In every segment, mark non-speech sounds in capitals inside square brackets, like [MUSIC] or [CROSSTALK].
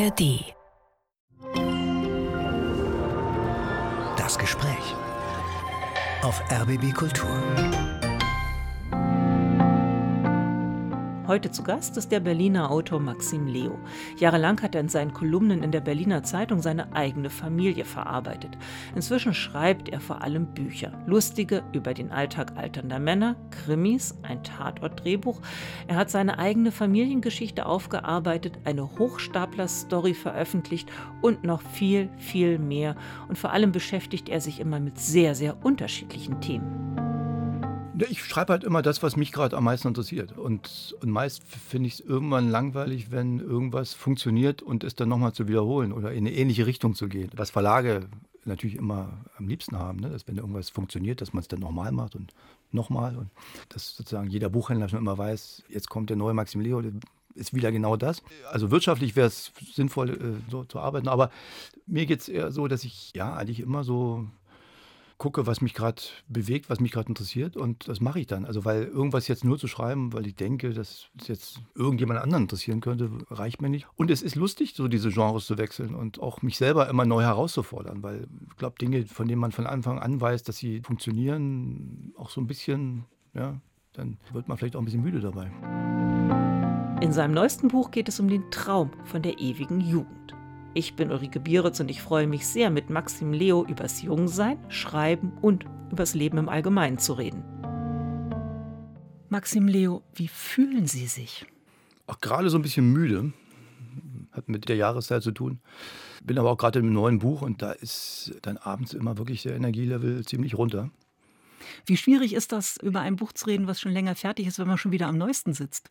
ARD. Das Gespräch auf RBB Kultur. Heute zu Gast ist der Berliner Autor Maxim Leo. Jahrelang hat er in seinen Kolumnen in der Berliner Zeitung seine eigene Familie verarbeitet. Inzwischen schreibt er vor allem Bücher. Lustige über den Alltag alternder Männer, Krimis, ein Tatort-Drehbuch. Er hat seine eigene Familiengeschichte aufgearbeitet, eine Hochstapler-Story veröffentlicht und noch viel, viel mehr. Und vor allem beschäftigt er sich immer mit sehr, sehr unterschiedlichen Themen. Ich schreibe halt immer das, was mich gerade am meisten interessiert. Und, und meist finde ich es irgendwann langweilig, wenn irgendwas funktioniert und es dann nochmal zu wiederholen oder in eine ähnliche Richtung zu gehen. Was Verlage natürlich immer am liebsten haben, ne? dass wenn irgendwas funktioniert, dass man es dann nochmal macht und nochmal. Und dass sozusagen jeder Buchhändler schon immer weiß, jetzt kommt der neue Maxim Leo, ist wieder genau das. Also wirtschaftlich wäre es sinnvoll, äh, so zu arbeiten. Aber mir geht es eher so, dass ich ja eigentlich immer so gucke, was mich gerade bewegt, was mich gerade interessiert und das mache ich dann. Also weil irgendwas jetzt nur zu schreiben, weil ich denke, dass es jetzt irgendjemand anderen interessieren könnte, reicht mir nicht. Und es ist lustig, so diese Genres zu wechseln und auch mich selber immer neu herauszufordern, weil ich glaube, Dinge, von denen man von Anfang an weiß, dass sie funktionieren, auch so ein bisschen, ja, dann wird man vielleicht auch ein bisschen müde dabei. In seinem neuesten Buch geht es um den Traum von der ewigen Jugend. Ich bin Ulrike Bieritz und ich freue mich sehr, mit Maxim Leo übers Jungsein, Schreiben und übers Leben im Allgemeinen zu reden. Maxim Leo, wie fühlen Sie sich? Auch gerade so ein bisschen müde. Hat mit der Jahreszeit zu tun. Bin aber auch gerade im neuen Buch und da ist dann abends immer wirklich der Energielevel ziemlich runter. Wie schwierig ist das, über ein Buch zu reden, was schon länger fertig ist, wenn man schon wieder am neuesten sitzt?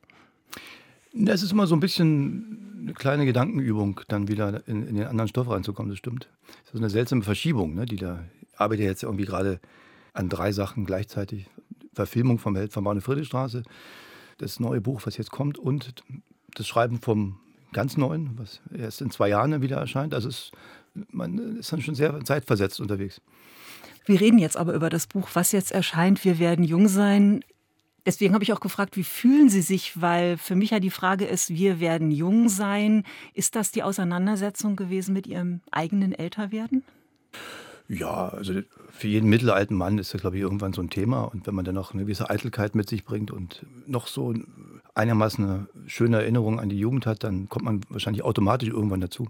Es ist immer so ein bisschen eine kleine Gedankenübung, dann wieder in, in den anderen Stoff reinzukommen, das stimmt. Das ist eine seltsame Verschiebung, ne, die da. Ich arbeite jetzt irgendwie gerade an drei Sachen gleichzeitig. Verfilmung vom Held von Baune Friedrichstraße, das neue Buch, was jetzt kommt, und das Schreiben vom ganz neuen, was erst in zwei Jahren wieder erscheint. Also es, man ist dann schon sehr zeitversetzt unterwegs. Wir reden jetzt aber über das Buch, was jetzt erscheint. Wir werden jung sein. Deswegen habe ich auch gefragt, wie fühlen Sie sich? Weil für mich ja die Frage ist, wir werden jung sein. Ist das die Auseinandersetzung gewesen mit Ihrem eigenen Älterwerden? Ja, also für jeden mittelalten Mann ist das, glaube ich, irgendwann so ein Thema. Und wenn man dann noch eine gewisse Eitelkeit mit sich bringt und noch so einigermaßen eine schöne Erinnerung an die Jugend hat, dann kommt man wahrscheinlich automatisch irgendwann dazu.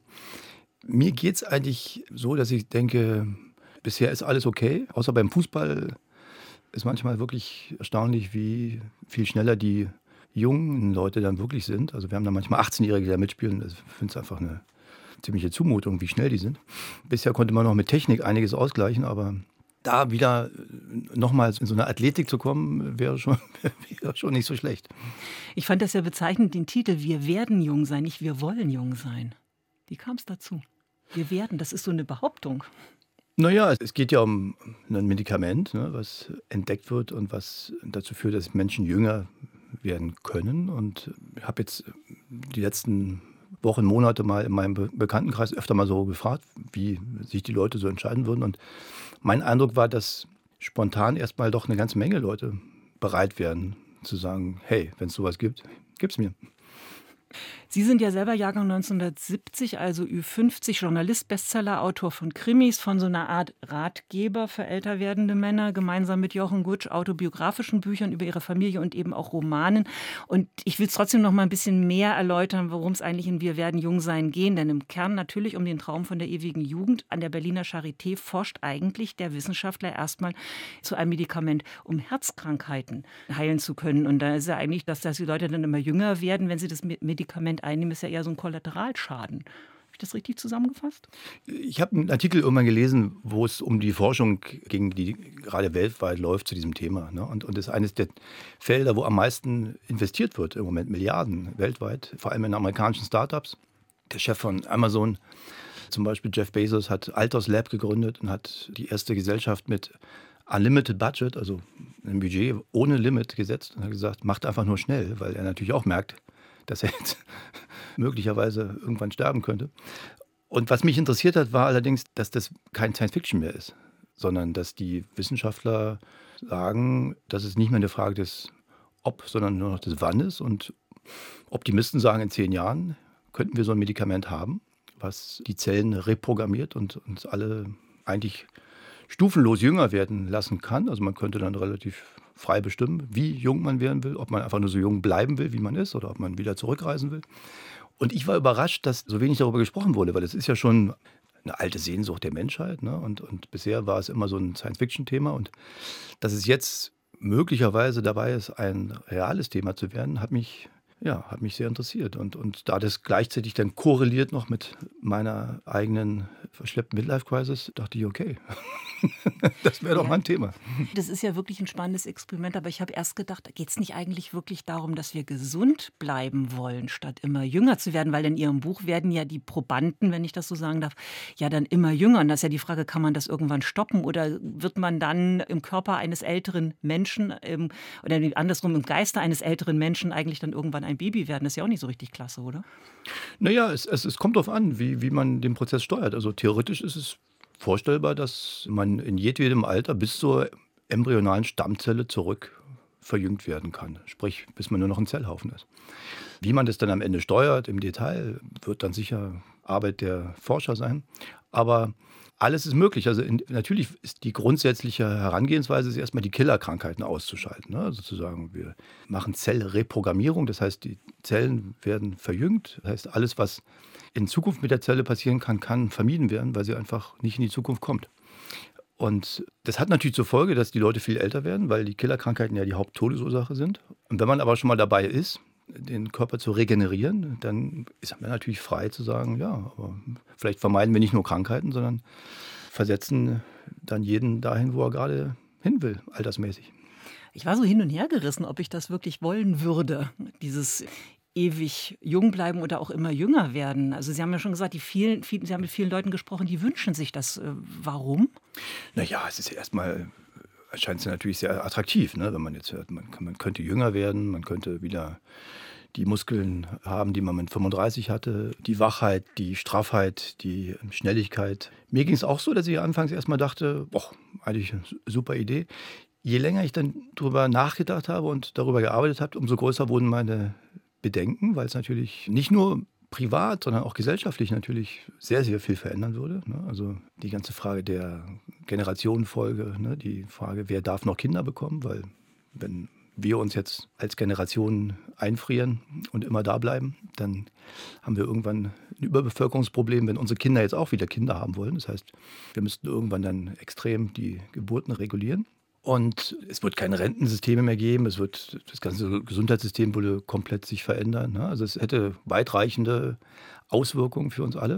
Mir geht es eigentlich so, dass ich denke, bisher ist alles okay, außer beim Fußball ist manchmal wirklich erstaunlich, wie viel schneller die jungen Leute dann wirklich sind. Also wir haben da manchmal 18-Jährige, die da mitspielen. Ich finde es einfach eine ziemliche Zumutung, wie schnell die sind. Bisher konnte man noch mit Technik einiges ausgleichen, aber da wieder nochmals in so eine Athletik zu kommen, wäre schon, [LAUGHS] wäre schon nicht so schlecht. Ich fand das ja bezeichnend, den Titel Wir werden jung sein, nicht Wir wollen jung sein. Wie kam es dazu? Wir werden, das ist so eine Behauptung. Naja, es geht ja um ein Medikament, ne, was entdeckt wird und was dazu führt, dass Menschen jünger werden können. Und ich habe jetzt die letzten Wochen, Monate mal in meinem Bekanntenkreis öfter mal so gefragt, wie sich die Leute so entscheiden würden. Und mein Eindruck war, dass spontan erstmal doch eine ganze Menge Leute bereit wären zu sagen, hey, wenn es sowas gibt, gib's mir. Sie sind ja selber Jahrgang 1970, also Ü50, Journalist, Bestseller, Autor von Krimis, von so einer Art Ratgeber für älter werdende Männer, gemeinsam mit Jochen Gutsch, autobiografischen Büchern über ihre Familie und eben auch Romanen. Und ich will es trotzdem noch mal ein bisschen mehr erläutern, worum es eigentlich in Wir werden jung sein gehen. Denn im Kern natürlich um den Traum von der ewigen Jugend. An der Berliner Charité forscht eigentlich der Wissenschaftler erstmal zu einem Medikament, um Herzkrankheiten heilen zu können. Und da ist ja eigentlich, dass, dass die Leute dann immer jünger werden, wenn sie das Medikament Prozent einnehmen, ist ja eher so ein Kollateralschaden. Habe ich das richtig zusammengefasst? Ich habe einen Artikel irgendwann gelesen, wo es um die Forschung ging, die gerade weltweit läuft zu diesem Thema. Ne? Und, und das ist eines der Felder, wo am meisten investiert wird im Moment, Milliarden weltweit, vor allem in amerikanischen Startups. Der Chef von Amazon, zum Beispiel Jeff Bezos, hat Alters Lab gegründet und hat die erste Gesellschaft mit Unlimited Budget, also ein Budget ohne Limit gesetzt und hat gesagt, macht einfach nur schnell, weil er natürlich auch merkt, dass er jetzt [LAUGHS] möglicherweise irgendwann sterben könnte. Und was mich interessiert hat, war allerdings, dass das kein Science-Fiction mehr ist, sondern dass die Wissenschaftler sagen, dass es nicht mehr eine Frage des Ob, sondern nur noch des Wann ist. Und Optimisten sagen, in zehn Jahren könnten wir so ein Medikament haben. was die Zellen reprogrammiert und uns alle eigentlich stufenlos jünger werden lassen kann. Also man könnte dann relativ frei bestimmen, wie jung man werden will, ob man einfach nur so jung bleiben will, wie man ist, oder ob man wieder zurückreisen will. Und ich war überrascht, dass so wenig darüber gesprochen wurde, weil es ist ja schon eine alte Sehnsucht der Menschheit. Ne? Und, und bisher war es immer so ein Science-Fiction-Thema. Und dass es jetzt möglicherweise dabei ist, ein reales Thema zu werden, hat mich ja, hat mich sehr interessiert. Und, und da das gleichzeitig dann korreliert noch mit meiner eigenen verschleppten Midlife-Crisis, dachte ich, okay, [LAUGHS] das wäre doch ja. mal ein Thema. Das ist ja wirklich ein spannendes Experiment, aber ich habe erst gedacht, geht es nicht eigentlich wirklich darum, dass wir gesund bleiben wollen, statt immer jünger zu werden? Weil in Ihrem Buch werden ja die Probanden, wenn ich das so sagen darf, ja dann immer jünger. Und das ist ja die Frage, kann man das irgendwann stoppen oder wird man dann im Körper eines älteren Menschen im, oder andersrum im Geiste eines älteren Menschen eigentlich dann irgendwann ein Baby werden, ist ja auch nicht so richtig klasse, oder? Naja, es, es, es kommt darauf an, wie, wie man den Prozess steuert. Also theoretisch ist es vorstellbar, dass man in jedem Alter bis zur embryonalen Stammzelle zurück verjüngt werden kann. Sprich, bis man nur noch ein Zellhaufen ist. Wie man das dann am Ende steuert im Detail, wird dann sicher Arbeit der Forscher sein. Aber alles ist möglich. Also in, natürlich ist die grundsätzliche Herangehensweise ist erstmal die Killerkrankheiten auszuschalten. Ne? Also zu sagen, wir machen Zellreprogrammierung, das heißt, die Zellen werden verjüngt. Das heißt, alles, was in Zukunft mit der Zelle passieren kann, kann vermieden werden, weil sie einfach nicht in die Zukunft kommt. Und das hat natürlich zur Folge, dass die Leute viel älter werden, weil die Killerkrankheiten ja die Haupttodesursache sind. Und wenn man aber schon mal dabei ist, den Körper zu regenerieren, dann ist man natürlich frei zu sagen, ja, aber vielleicht vermeiden wir nicht nur Krankheiten, sondern versetzen dann jeden dahin, wo er gerade hin will, altersmäßig. Ich war so hin und her gerissen, ob ich das wirklich wollen würde, dieses ewig jung bleiben oder auch immer jünger werden. Also Sie haben ja schon gesagt, die vielen, vielen, Sie haben mit vielen Leuten gesprochen, die wünschen sich das. Äh, warum? Naja, es ist ja erstmal erscheint es natürlich sehr attraktiv, ne? wenn man jetzt hört, man, man könnte jünger werden, man könnte wieder die Muskeln haben, die man mit 35 hatte, die Wachheit, die Straffheit, die Schnelligkeit. Mir ging es auch so, dass ich anfangs erstmal dachte, boah, eigentlich eine super Idee. Je länger ich dann darüber nachgedacht habe und darüber gearbeitet habe, umso größer wurden meine Bedenken, weil es natürlich nicht nur privat, sondern auch gesellschaftlich natürlich sehr, sehr viel verändern würde. Ne? Also die ganze Frage der Generationenfolge, ne? die Frage, wer darf noch Kinder bekommen, weil wenn wir uns jetzt als Generation einfrieren und immer da bleiben, dann haben wir irgendwann ein Überbevölkerungsproblem, wenn unsere Kinder jetzt auch wieder Kinder haben wollen. Das heißt, wir müssten irgendwann dann extrem die Geburten regulieren. Und es wird keine Rentensysteme mehr geben. Es wird, das ganze Gesundheitssystem würde komplett sich verändern. Ne? Also es hätte weitreichende Auswirkungen für uns alle.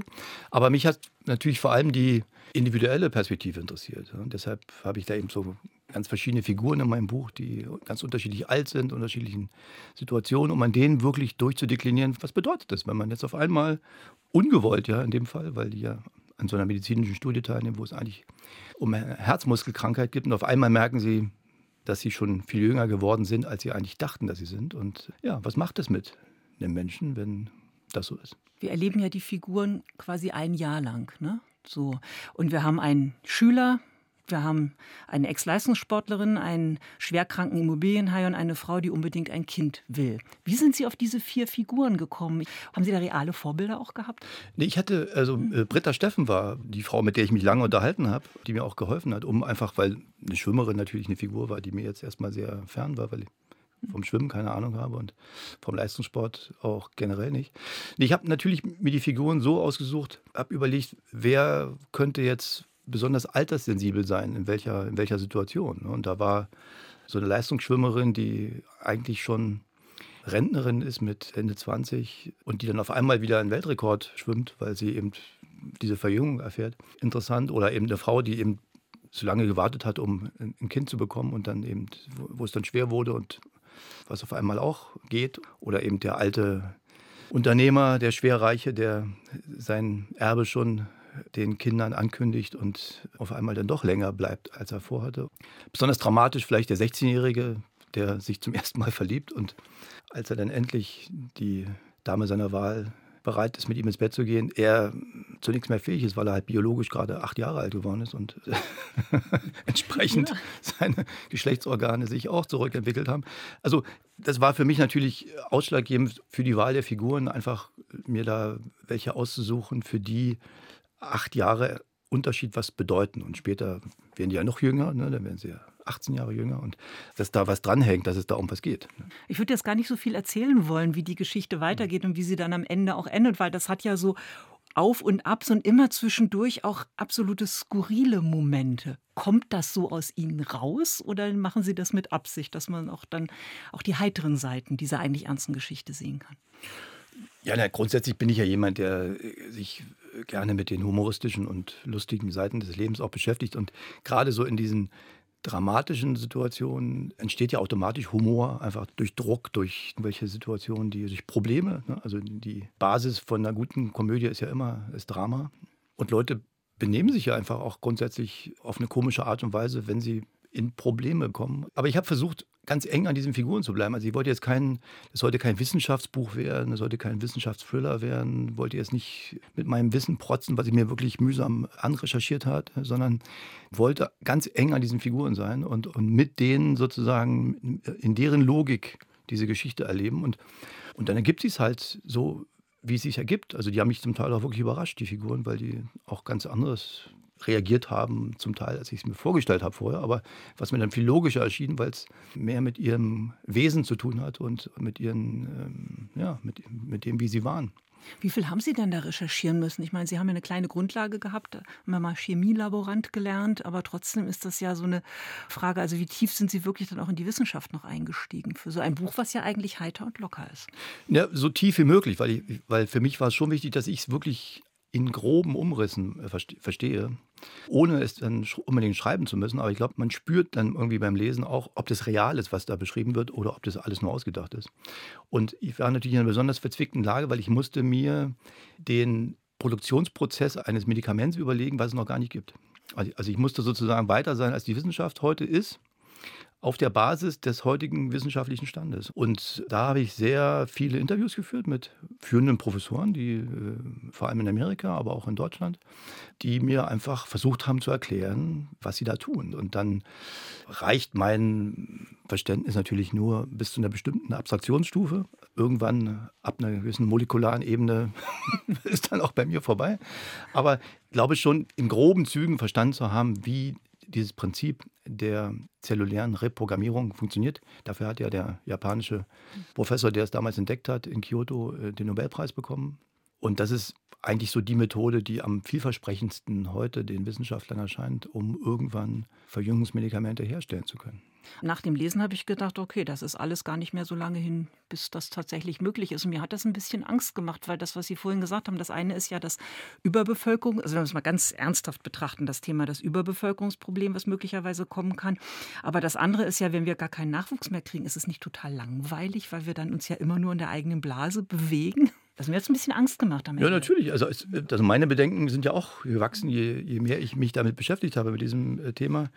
Aber mich hat natürlich vor allem die individuelle Perspektive interessiert. Und deshalb habe ich da eben so ganz verschiedene Figuren in meinem Buch, die ganz unterschiedlich alt sind, unterschiedlichen Situationen, um an denen wirklich durchzudeklinieren, was bedeutet das, wenn man jetzt auf einmal ungewollt, ja, in dem Fall, weil die ja an so einer medizinischen Studie teilnehmen, wo es eigentlich um Herzmuskelkrankheit geht und auf einmal merken sie, dass sie schon viel jünger geworden sind, als sie eigentlich dachten, dass sie sind. Und ja, was macht das mit einem Menschen, wenn das so ist? Wir erleben ja die Figuren quasi ein Jahr lang. Ne? So. Und wir haben einen Schüler, wir haben eine Ex-Leistungssportlerin, einen schwerkranken Immobilienhai und eine Frau, die unbedingt ein Kind will. Wie sind Sie auf diese vier Figuren gekommen? Haben Sie da reale Vorbilder auch gehabt? Nee, ich hatte, also äh, Britta Steffen war die Frau, mit der ich mich lange unterhalten habe, die mir auch geholfen hat, um einfach, weil eine Schwimmerin natürlich eine Figur war, die mir jetzt erstmal sehr fern war, weil ich vom Schwimmen keine Ahnung habe und vom Leistungssport auch generell nicht. Ich habe natürlich mir die Figuren so ausgesucht, habe überlegt, wer könnte jetzt besonders alterssensibel sein, in welcher, in welcher Situation. Ne? Und da war so eine Leistungsschwimmerin, die eigentlich schon Rentnerin ist mit Ende 20 und die dann auf einmal wieder einen Weltrekord schwimmt, weil sie eben diese Verjüngung erfährt. Interessant. Oder eben eine Frau, die eben so lange gewartet hat, um ein Kind zu bekommen und dann eben, wo es dann schwer wurde und was auf einmal auch geht. Oder eben der alte Unternehmer, der Schwerreiche, der sein Erbe schon den Kindern ankündigt und auf einmal dann doch länger bleibt, als er vorhatte. Besonders dramatisch vielleicht der 16-Jährige, der sich zum [LAUGHS] ersten Mal verliebt und als er dann endlich die Dame seiner Wahl bereit ist, mit ihm ins Bett zu gehen, er zu nichts mehr fähig ist, weil er halt biologisch gerade acht Jahre alt geworden ist und [LAUGHS] entsprechend ja. seine Geschlechtsorgane sich auch zurückentwickelt haben. Also das war für mich natürlich ausschlaggebend für die Wahl der Figuren, einfach mir da welche auszusuchen, für die acht Jahre Unterschied was bedeuten. Und später werden die ja noch jünger, ne? dann werden sie ja 18 Jahre jünger und dass da was dranhängt, dass es da um was geht. Ich würde jetzt gar nicht so viel erzählen wollen, wie die Geschichte weitergeht und wie sie dann am Ende auch endet, weil das hat ja so auf und Abs und immer zwischendurch auch absolute skurrile Momente. Kommt das so aus Ihnen raus oder machen Sie das mit Absicht, dass man auch dann auch die heiteren Seiten dieser eigentlich ernsten Geschichte sehen kann? Ja, na, grundsätzlich bin ich ja jemand, der sich gerne mit den humoristischen und lustigen Seiten des Lebens auch beschäftigt. Und gerade so in diesen dramatischen Situationen entsteht ja automatisch Humor, einfach durch Druck, durch welche Situationen, die durch Probleme. Ne? Also die Basis von einer guten Komödie ist ja immer das Drama. Und Leute benehmen sich ja einfach auch grundsätzlich auf eine komische Art und Weise, wenn sie in Probleme kommen. Aber ich habe versucht, ganz eng an diesen Figuren zu bleiben. Also ich wollte jetzt kein, das sollte kein Wissenschaftsbuch werden, das sollte kein Wissenschaftsthriller werden, wollte jetzt nicht mit meinem Wissen protzen, was ich mir wirklich mühsam anrecherchiert hat, sondern wollte ganz eng an diesen Figuren sein und, und mit denen sozusagen in deren Logik diese Geschichte erleben. Und, und dann ergibt sich es halt so, wie es sich ergibt. Also die haben mich zum Teil auch wirklich überrascht, die Figuren, weil die auch ganz anderes reagiert haben, zum Teil, als ich es mir vorgestellt habe vorher, aber was mir dann viel logischer erschien, weil es mehr mit ihrem Wesen zu tun hat und mit ihren, ähm, ja, mit, mit dem, wie sie waren. Wie viel haben Sie denn da recherchieren müssen? Ich meine, Sie haben ja eine kleine Grundlage gehabt, haben ja mal Chemielaborant gelernt, aber trotzdem ist das ja so eine Frage, also wie tief sind Sie wirklich dann auch in die Wissenschaft noch eingestiegen für so ein Buch, was ja eigentlich heiter und locker ist? Ja, so tief wie möglich, weil, ich, weil für mich war es schon wichtig, dass ich es wirklich in groben Umrissen äh, verstehe, ohne es dann unbedingt schreiben zu müssen. Aber ich glaube, man spürt dann irgendwie beim Lesen auch, ob das real ist, was da beschrieben wird, oder ob das alles nur ausgedacht ist. Und ich war natürlich in einer besonders verzwickten Lage, weil ich musste mir den Produktionsprozess eines Medikaments überlegen, was es noch gar nicht gibt. Also, also ich musste sozusagen weiter sein, als die Wissenschaft heute ist auf der Basis des heutigen wissenschaftlichen Standes. Und da habe ich sehr viele Interviews geführt mit führenden Professoren, die äh, vor allem in Amerika, aber auch in Deutschland, die mir einfach versucht haben zu erklären, was sie da tun. Und dann reicht mein Verständnis natürlich nur bis zu einer bestimmten Abstraktionsstufe. Irgendwann ab einer gewissen molekularen Ebene [LAUGHS] ist dann auch bei mir vorbei. Aber ich glaube schon, in groben Zügen verstanden zu haben, wie dieses Prinzip der zellulären Reprogrammierung funktioniert. Dafür hat ja der japanische Professor, der es damals entdeckt hat, in Kyoto äh, den Nobelpreis bekommen. Und das ist eigentlich so die Methode, die am vielversprechendsten heute den Wissenschaftlern erscheint, um irgendwann Verjüngungsmedikamente herstellen zu können. Nach dem Lesen habe ich gedacht, okay, das ist alles gar nicht mehr so lange hin, bis das tatsächlich möglich ist. Und mir hat das ein bisschen Angst gemacht, weil das, was Sie vorhin gesagt haben, das eine ist ja das Überbevölkerung, also wenn wir es mal ganz ernsthaft betrachten, das Thema das Überbevölkerungsproblem, was möglicherweise kommen kann. Aber das andere ist ja, wenn wir gar keinen Nachwuchs mehr kriegen, ist es nicht total langweilig, weil wir dann uns ja immer nur in der eigenen Blase bewegen. Das hat mir jetzt ein bisschen Angst gemacht damit. Ja, natürlich. Also, es, also, meine Bedenken sind ja auch gewachsen, je, je mehr ich mich damit beschäftigt habe, mit diesem äh, Thema.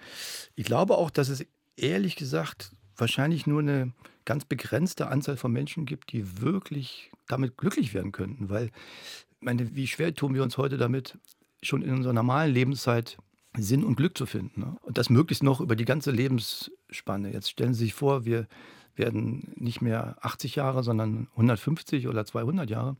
Ich glaube auch, dass es ehrlich gesagt wahrscheinlich nur eine ganz begrenzte Anzahl von Menschen gibt, die wirklich damit glücklich werden könnten. Weil, ich meine, wie schwer tun wir uns heute damit, schon in unserer normalen Lebenszeit Sinn und Glück zu finden. Ne? Und das möglichst noch über die ganze Lebensspanne. Jetzt stellen Sie sich vor, wir werden nicht mehr 80 Jahre, sondern 150 oder 200 Jahre.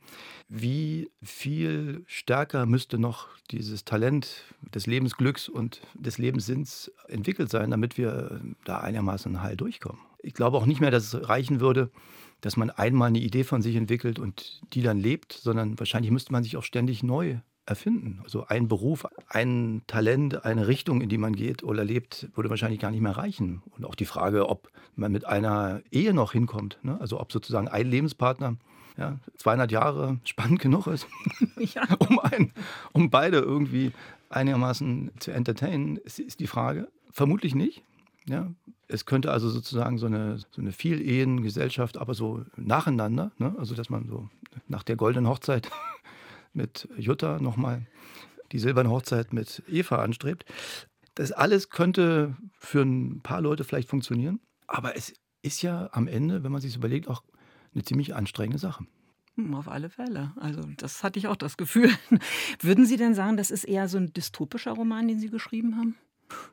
Wie viel stärker müsste noch dieses Talent des Lebensglücks und des Lebenssinns entwickelt sein, damit wir da einigermaßen heil durchkommen? Ich glaube auch nicht mehr, dass es reichen würde, dass man einmal eine Idee von sich entwickelt und die dann lebt, sondern wahrscheinlich müsste man sich auch ständig neu erfinden. Also ein Beruf, ein Talent, eine Richtung, in die man geht oder lebt, würde wahrscheinlich gar nicht mehr reichen. Und auch die Frage, ob man mit einer Ehe noch hinkommt. Ne? Also ob sozusagen ein Lebenspartner ja, 200 Jahre spannend genug ist, [LAUGHS] ja. [LAUGHS] um, ein, um beide irgendwie einigermaßen zu entertainen, ist, ist die Frage. Vermutlich nicht. Ja, es könnte also sozusagen so eine, so eine Viel-Ehen-Gesellschaft, aber so nacheinander, ne? also dass man so nach der goldenen Hochzeit [LAUGHS] mit Jutta nochmal die silberne Hochzeit mit Eva anstrebt. Das alles könnte für ein paar Leute vielleicht funktionieren, aber es ist ja am Ende, wenn man sich überlegt, auch eine ziemlich anstrengende Sache. Hm, auf alle Fälle. Also das hatte ich auch das Gefühl. [LAUGHS] Würden Sie denn sagen, das ist eher so ein dystopischer Roman, den Sie geschrieben haben?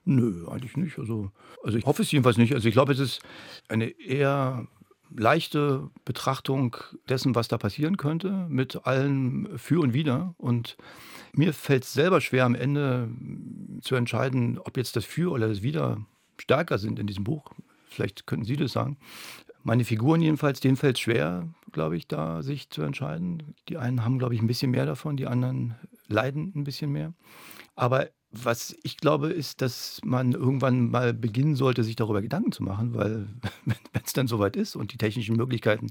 Nö, eigentlich nicht. Also, also ich hoffe es jedenfalls nicht. Also ich glaube, es ist eine eher leichte Betrachtung dessen, was da passieren könnte, mit allen Für und Wider. Und mir fällt es selber schwer, am Ende zu entscheiden, ob jetzt das Für oder das Wider stärker sind in diesem Buch. Vielleicht könnten Sie das sagen. Meine Figuren jedenfalls, denen fällt es schwer, glaube ich, da sich zu entscheiden. Die einen haben, glaube ich, ein bisschen mehr davon, die anderen leiden ein bisschen mehr. Aber was ich glaube, ist, dass man irgendwann mal beginnen sollte, sich darüber Gedanken zu machen, weil [LAUGHS] wenn es dann soweit ist und die technischen Möglichkeiten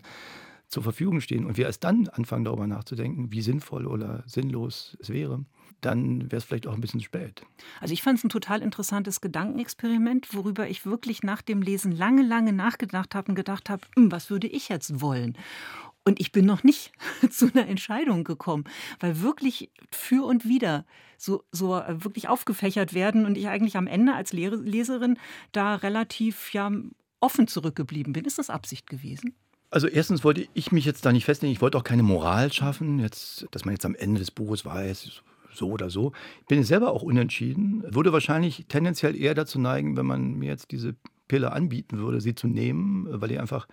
zur Verfügung stehen und wir erst dann anfangen darüber nachzudenken, wie sinnvoll oder sinnlos es wäre, dann wäre es vielleicht auch ein bisschen spät. Also ich fand es ein total interessantes Gedankenexperiment, worüber ich wirklich nach dem Lesen lange, lange nachgedacht habe und gedacht habe, hm, was würde ich jetzt wollen? Und ich bin noch nicht [LAUGHS] zu einer Entscheidung gekommen, weil wirklich für und wider so, so äh, wirklich aufgefächert werden und ich eigentlich am Ende als Leserin da relativ ja, offen zurückgeblieben bin. Ist das Absicht gewesen? Also erstens wollte ich mich jetzt da nicht festlegen, ich wollte auch keine Moral schaffen, jetzt, dass man jetzt am Ende des Buches weiß, so oder so. Ich bin selber auch unentschieden, würde wahrscheinlich tendenziell eher dazu neigen, wenn man mir jetzt diese Pille anbieten würde, sie zu nehmen, weil ich einfach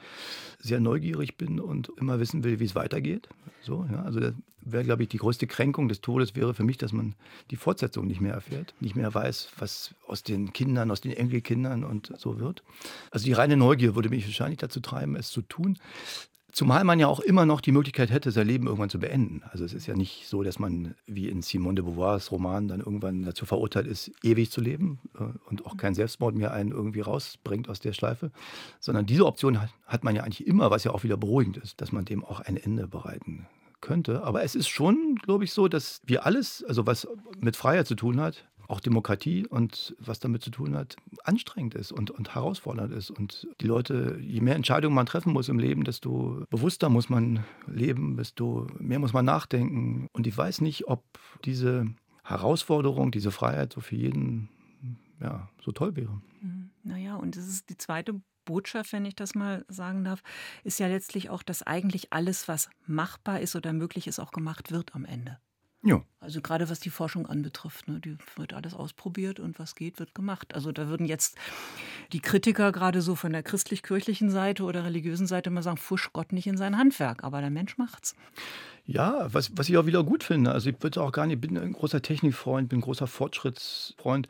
sehr neugierig bin und immer wissen will, wie es weitergeht. So, ja, also das wäre, glaube ich, die größte Kränkung des Todes wäre für mich, dass man die Fortsetzung nicht mehr erfährt, nicht mehr weiß, was aus den Kindern, aus den Enkelkindern und so wird. Also die reine Neugier würde mich wahrscheinlich dazu treiben, es zu tun. Zumal man ja auch immer noch die Möglichkeit hätte, sein Leben irgendwann zu beenden. Also es ist ja nicht so, dass man wie in Simone de Beauvoirs Roman dann irgendwann dazu verurteilt ist, ewig zu leben äh, und auch kein Selbstmord mehr einen irgendwie rausbringt aus der Schleife, sondern diese Option hat, hat man ja eigentlich immer, was ja auch wieder beruhigend ist, dass man dem auch ein Ende bereiten könnte. Aber es ist schon, glaube ich, so, dass wir alles, also was mit Freiheit zu tun hat, auch Demokratie und was damit zu tun hat, anstrengend ist und, und herausfordernd ist. Und die Leute, je mehr Entscheidungen man treffen muss im Leben, desto bewusster muss man leben, desto mehr muss man nachdenken. Und ich weiß nicht, ob diese Herausforderung, diese Freiheit so für jeden ja, so toll wäre. Mhm. Naja, und das ist die zweite Botschaft, wenn ich das mal sagen darf, ist ja letztlich auch, dass eigentlich alles, was machbar ist oder möglich ist, auch gemacht wird am Ende. Ja. Also gerade was die Forschung anbetrifft, ne, die wird alles ausprobiert und was geht, wird gemacht. Also da würden jetzt die Kritiker gerade so von der christlich-kirchlichen Seite oder religiösen Seite immer sagen, fusch Gott nicht in sein Handwerk, aber der Mensch macht's. Ja, was, was ich auch wieder gut finde. Also ich würde auch gar nicht, bin ein großer Technikfreund, bin ein großer Fortschrittsfreund.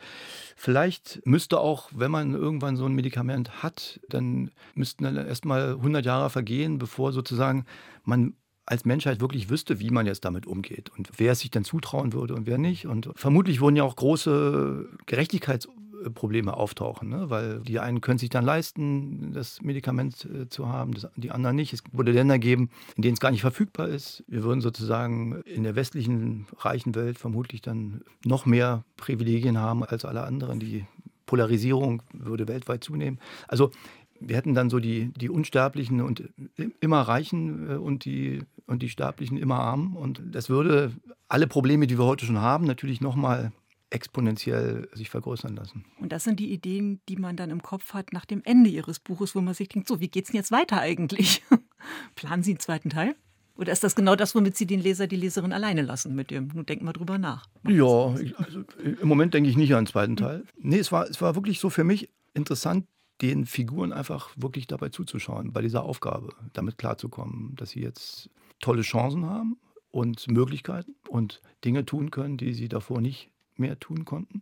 Vielleicht müsste auch, wenn man irgendwann so ein Medikament hat, dann müssten dann erstmal 100 Jahre vergehen, bevor sozusagen man als Menschheit wirklich wüsste, wie man jetzt damit umgeht und wer es sich dann zutrauen würde und wer nicht. Und vermutlich würden ja auch große Gerechtigkeitsprobleme auftauchen, ne? weil die einen können sich dann leisten, das Medikament äh, zu haben, das, die anderen nicht. Es würde Länder geben, in denen es gar nicht verfügbar ist. Wir würden sozusagen in der westlichen reichen Welt vermutlich dann noch mehr Privilegien haben als alle anderen. Die Polarisierung würde weltweit zunehmen. Also wir hätten dann so die, die Unsterblichen und immer Reichen äh, und die, und die Sterblichen immer Armen. Und das würde alle Probleme, die wir heute schon haben, natürlich nochmal exponentiell sich vergrößern lassen. Und das sind die Ideen, die man dann im Kopf hat nach dem Ende Ihres Buches, wo man sich denkt, so, wie geht es denn jetzt weiter eigentlich? [LAUGHS] Planen Sie einen zweiten Teil? Oder ist das genau das, womit Sie den Leser, die Leserin alleine lassen mit dem? Nun denken wir drüber nach. Ja, also, im Moment denke ich nicht an einen zweiten Teil. Nee, es war, es war wirklich so für mich interessant, den Figuren einfach wirklich dabei zuzuschauen, bei dieser Aufgabe, damit klarzukommen, dass sie jetzt tolle Chancen haben und Möglichkeiten und Dinge tun können, die sie davor nicht mehr tun konnten.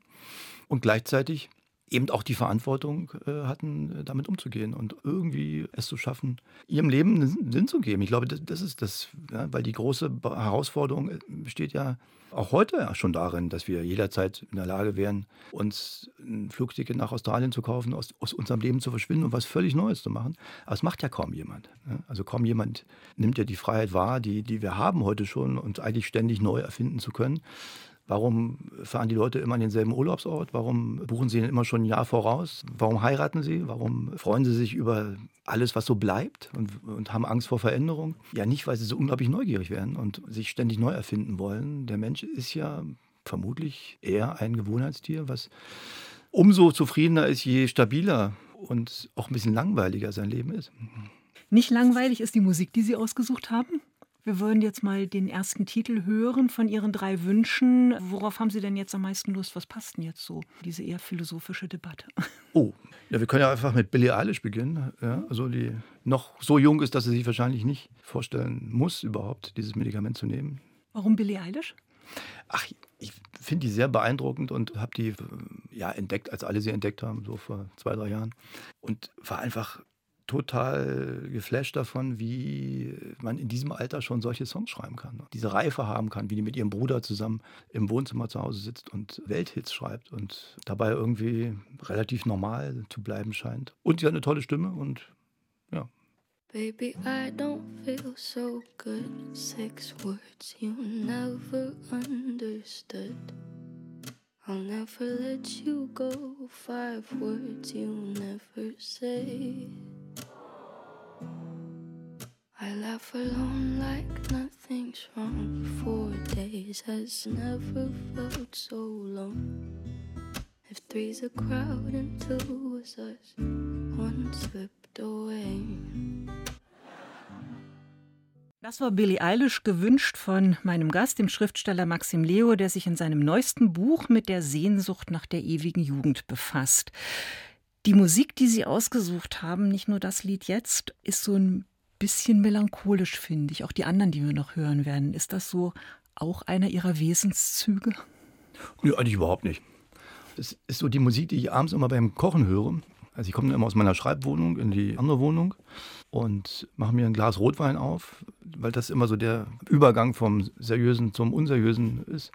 Und gleichzeitig eben auch die Verantwortung äh, hatten, damit umzugehen und irgendwie es zu schaffen, ihrem Leben einen Sinn zu geben. Ich glaube, das, das ist das, ja, weil die große Herausforderung äh, besteht ja auch heute schon darin, dass wir jederzeit in der Lage wären, uns ein Flugticket nach Australien zu kaufen, aus, aus unserem Leben zu verschwinden und was völlig Neues zu machen. Aber es macht ja kaum jemand. Ja. Also kaum jemand nimmt ja die Freiheit wahr, die, die wir haben heute schon, uns eigentlich ständig neu erfinden zu können. Warum fahren die Leute immer an denselben Urlaubsort? Warum buchen sie immer schon ein Jahr voraus? Warum heiraten sie? Warum freuen sie sich über alles, was so bleibt und, und haben Angst vor Veränderung? Ja, nicht, weil sie so unglaublich neugierig werden und sich ständig neu erfinden wollen. Der Mensch ist ja vermutlich eher ein Gewohnheitstier, was umso zufriedener ist, je stabiler und auch ein bisschen langweiliger sein Leben ist. Nicht langweilig ist die Musik, die Sie ausgesucht haben? Wir würden jetzt mal den ersten Titel hören von Ihren drei Wünschen. Worauf haben Sie denn jetzt am meisten Lust? Was passt denn jetzt so, diese eher philosophische Debatte? [LAUGHS] Oh, ja, wir können ja einfach mit Billie Eilish beginnen. Ja, also die noch so jung ist, dass sie sich wahrscheinlich nicht vorstellen muss, überhaupt dieses Medikament zu nehmen. Warum Billie Eilish? Ach, ich finde die sehr beeindruckend und habe die ja entdeckt, als alle sie entdeckt haben, so vor zwei, drei Jahren. Und war einfach total geflasht davon, wie man in diesem Alter schon solche Songs schreiben kann. Diese Reife haben kann, wie die mit ihrem Bruder zusammen im Wohnzimmer zu Hause sitzt und Welthits schreibt und dabei irgendwie relativ normal zu bleiben scheint. Und sie hat eine tolle Stimme und ja. Baby, I don't feel so good. Six words you never understood. I'll never let you go. Five words you never say. I laugh alone like nothing's wrong. Four days has never felt so long. If three's a crowd and two was us, one slipped away. Das war Billie Eilish gewünscht von meinem Gast, dem Schriftsteller Maxim Leo, der sich in seinem neuesten Buch mit der Sehnsucht nach der ewigen Jugend befasst. Die Musik, die Sie ausgesucht haben, nicht nur das Lied jetzt, ist so ein bisschen melancholisch, finde ich. Auch die anderen, die wir noch hören werden. Ist das so auch einer Ihrer Wesenszüge? Nee, eigentlich überhaupt nicht. Das ist so die Musik, die ich abends immer beim Kochen höre. Also ich komme immer aus meiner Schreibwohnung in die andere Wohnung und mache mir ein Glas Rotwein auf, weil das immer so der Übergang vom Seriösen zum Unseriösen ist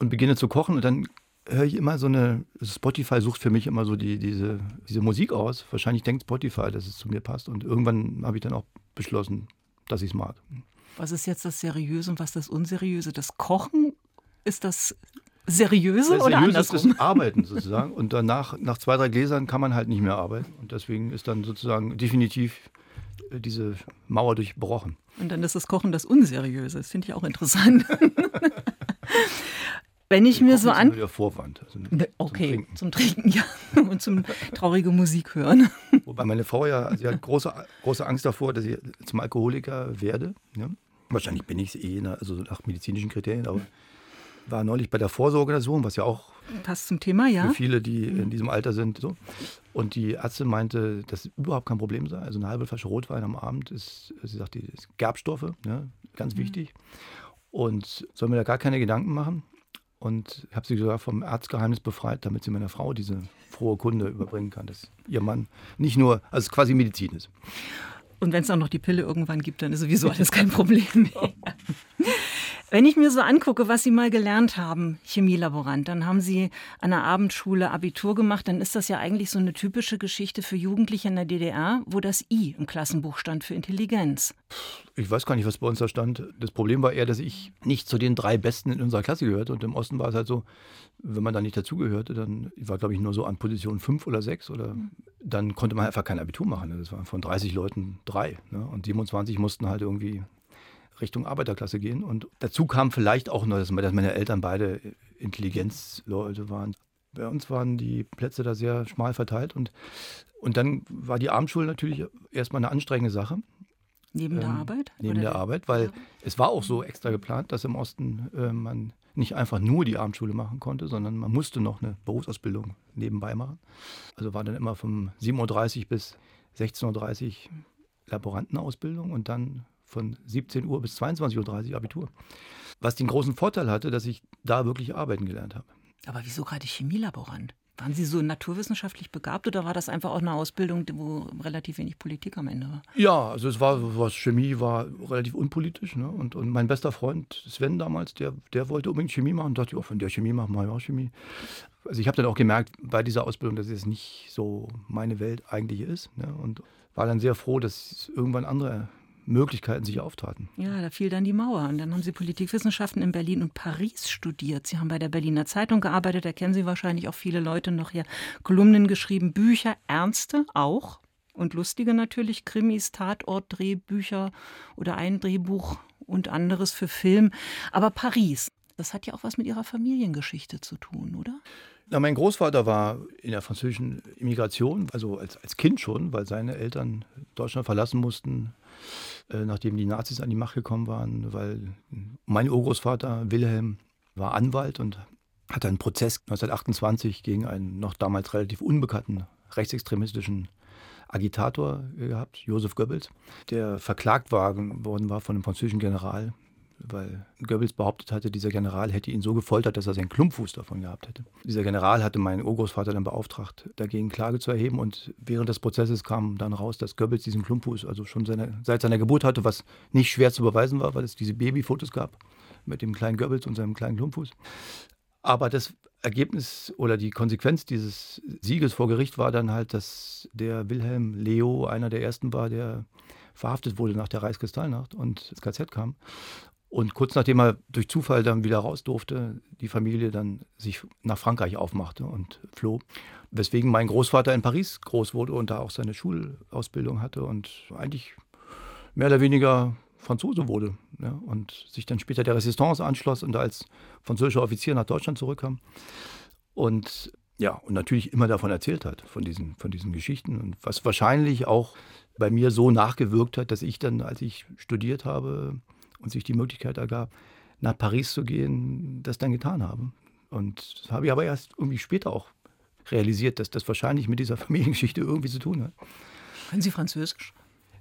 und beginne zu kochen und dann höre ich immer so eine, Spotify sucht für mich immer so die, diese, diese Musik aus. Wahrscheinlich denkt Spotify, dass es zu mir passt. Und irgendwann habe ich dann auch beschlossen, dass ich es mag. Was ist jetzt das Seriöse und was das Unseriöse? Das Kochen? Ist das Seriöse das oder Seriöse andersrum? ist das Arbeiten sozusagen. Und danach, nach zwei, drei Gläsern kann man halt nicht mehr arbeiten. Und deswegen ist dann sozusagen definitiv äh, diese Mauer durchbrochen. Und dann ist das Kochen das Unseriöse. Das finde ich auch interessant. [LAUGHS] Wenn ich mir so an. Der Vorwand. Also ne, okay, zum Trinken. zum Trinken, [LAUGHS] ja. Und zum traurige Musik hören. [LAUGHS] Wobei meine Frau ja, sie hat große, große Angst davor, dass ich zum Alkoholiker werde. Ja? Wahrscheinlich bin ich es eh, ne? also nach medizinischen Kriterien, aber war neulich bei der Vorsorgeuntersuchung, was ja auch passt zum Thema, ja. Für viele, die in diesem Alter sind. So. Und die Ärztin meinte, dass überhaupt kein Problem sei. Also eine halbe Flasche Rotwein am Abend ist, sie sagt, die ist Gerbstoffe, ja, ganz mhm. wichtig. Und soll mir da gar keine Gedanken machen und habe sie sogar vom Erzgeheimnis befreit, damit sie meiner Frau diese frohe Kunde überbringen kann, dass ihr Mann nicht nur, also quasi Medizin ist. Und wenn es auch noch die Pille irgendwann gibt, dann ist sowieso alles kein Problem mehr. [LAUGHS] Wenn ich mir so angucke, was Sie mal gelernt haben, Chemielaborant, dann haben Sie an der Abendschule Abitur gemacht, dann ist das ja eigentlich so eine typische Geschichte für Jugendliche in der DDR, wo das I im Klassenbuch stand für Intelligenz. Ich weiß gar nicht, was bei uns da stand. Das Problem war eher, dass ich nicht zu den drei Besten in unserer Klasse gehörte. Und im Osten war es halt so, wenn man da nicht dazugehörte, dann war, glaube ich, nur so an Position fünf oder sechs oder dann konnte man einfach kein Abitur machen. Das waren von 30 Leuten drei. Ne? Und 27 mussten halt irgendwie Richtung Arbeiterklasse gehen. Und dazu kam vielleicht auch noch, dass meine Eltern beide Intelligenzleute waren. Bei uns waren die Plätze da sehr schmal verteilt und, und dann war die Abendschule natürlich erstmal eine anstrengende Sache. Neben der ähm, Arbeit? Neben der Arbeit, weil ja. es war auch so extra geplant, dass im Osten äh, man nicht einfach nur die Abendschule machen konnte, sondern man musste noch eine Berufsausbildung nebenbei machen. Also war dann immer von 7.30 Uhr bis 16.30 Uhr Laborantenausbildung und dann von 17 Uhr bis 22.30 Uhr Abitur. Was den großen Vorteil hatte, dass ich da wirklich arbeiten gelernt habe. Aber wieso gerade Chemielaborant? Waren Sie so naturwissenschaftlich begabt oder war das einfach auch eine Ausbildung, wo relativ wenig Politik am Ende war? Ja, also es war was Chemie war relativ unpolitisch. Ne? Und, und mein bester Freund Sven damals, der, der wollte unbedingt Chemie machen und dachte, oh, von der Chemie machen wir auch Chemie. Also ich habe dann auch gemerkt bei dieser Ausbildung, dass es nicht so meine Welt eigentlich ist. Ne? Und war dann sehr froh, dass irgendwann andere Möglichkeiten sich auftaten. Ja, da fiel dann die Mauer. Und dann haben Sie Politikwissenschaften in Berlin und Paris studiert. Sie haben bei der Berliner Zeitung gearbeitet, da kennen Sie wahrscheinlich auch viele Leute noch hier. Kolumnen geschrieben, Bücher, ernste auch und lustige natürlich, Krimis, Tatort, Drehbücher oder ein Drehbuch und anderes für Film. Aber Paris, das hat ja auch was mit Ihrer Familiengeschichte zu tun, oder? Na, mein Großvater war in der französischen Immigration, also als, als Kind schon, weil seine Eltern Deutschland verlassen mussten äh, nachdem die Nazis an die Macht gekommen waren, weil mein Urgroßvater Wilhelm war Anwalt und hatte einen Prozess 1928 gegen einen noch damals relativ unbekannten rechtsextremistischen Agitator gehabt, Josef Goebbels, der verklagt worden war von einem französischen General, weil Goebbels behauptet hatte, dieser General hätte ihn so gefoltert, dass er seinen Klumpfuß davon gehabt hätte. Dieser General hatte meinen Urgroßvater dann beauftragt, dagegen Klage zu erheben und während des Prozesses kam dann raus, dass Goebbels diesen Klumpfuß also schon seine, seit seiner Geburt hatte, was nicht schwer zu beweisen war, weil es diese Babyfotos gab mit dem kleinen Goebbels und seinem kleinen Klumpfuß. Aber das Ergebnis oder die Konsequenz dieses Sieges vor Gericht war dann halt, dass der Wilhelm Leo einer der ersten war, der verhaftet wurde nach der Reichskristallnacht und ins KZ kam. Und kurz nachdem er durch Zufall dann wieder raus durfte, die Familie dann sich nach Frankreich aufmachte und floh. Weswegen mein Großvater in Paris groß wurde und da auch seine Schulausbildung hatte und eigentlich mehr oder weniger Franzose wurde ja, und sich dann später der Resistance anschloss und als französischer Offizier nach Deutschland zurückkam. Und ja, und natürlich immer davon erzählt hat, von diesen, von diesen Geschichten. Und was wahrscheinlich auch bei mir so nachgewirkt hat, dass ich dann, als ich studiert habe und sich die Möglichkeit ergab, nach Paris zu gehen, das dann getan habe. Und das habe ich aber erst irgendwie später auch realisiert, dass das wahrscheinlich mit dieser [LAUGHS] Familiengeschichte irgendwie zu tun hat. Können Sie Französisch?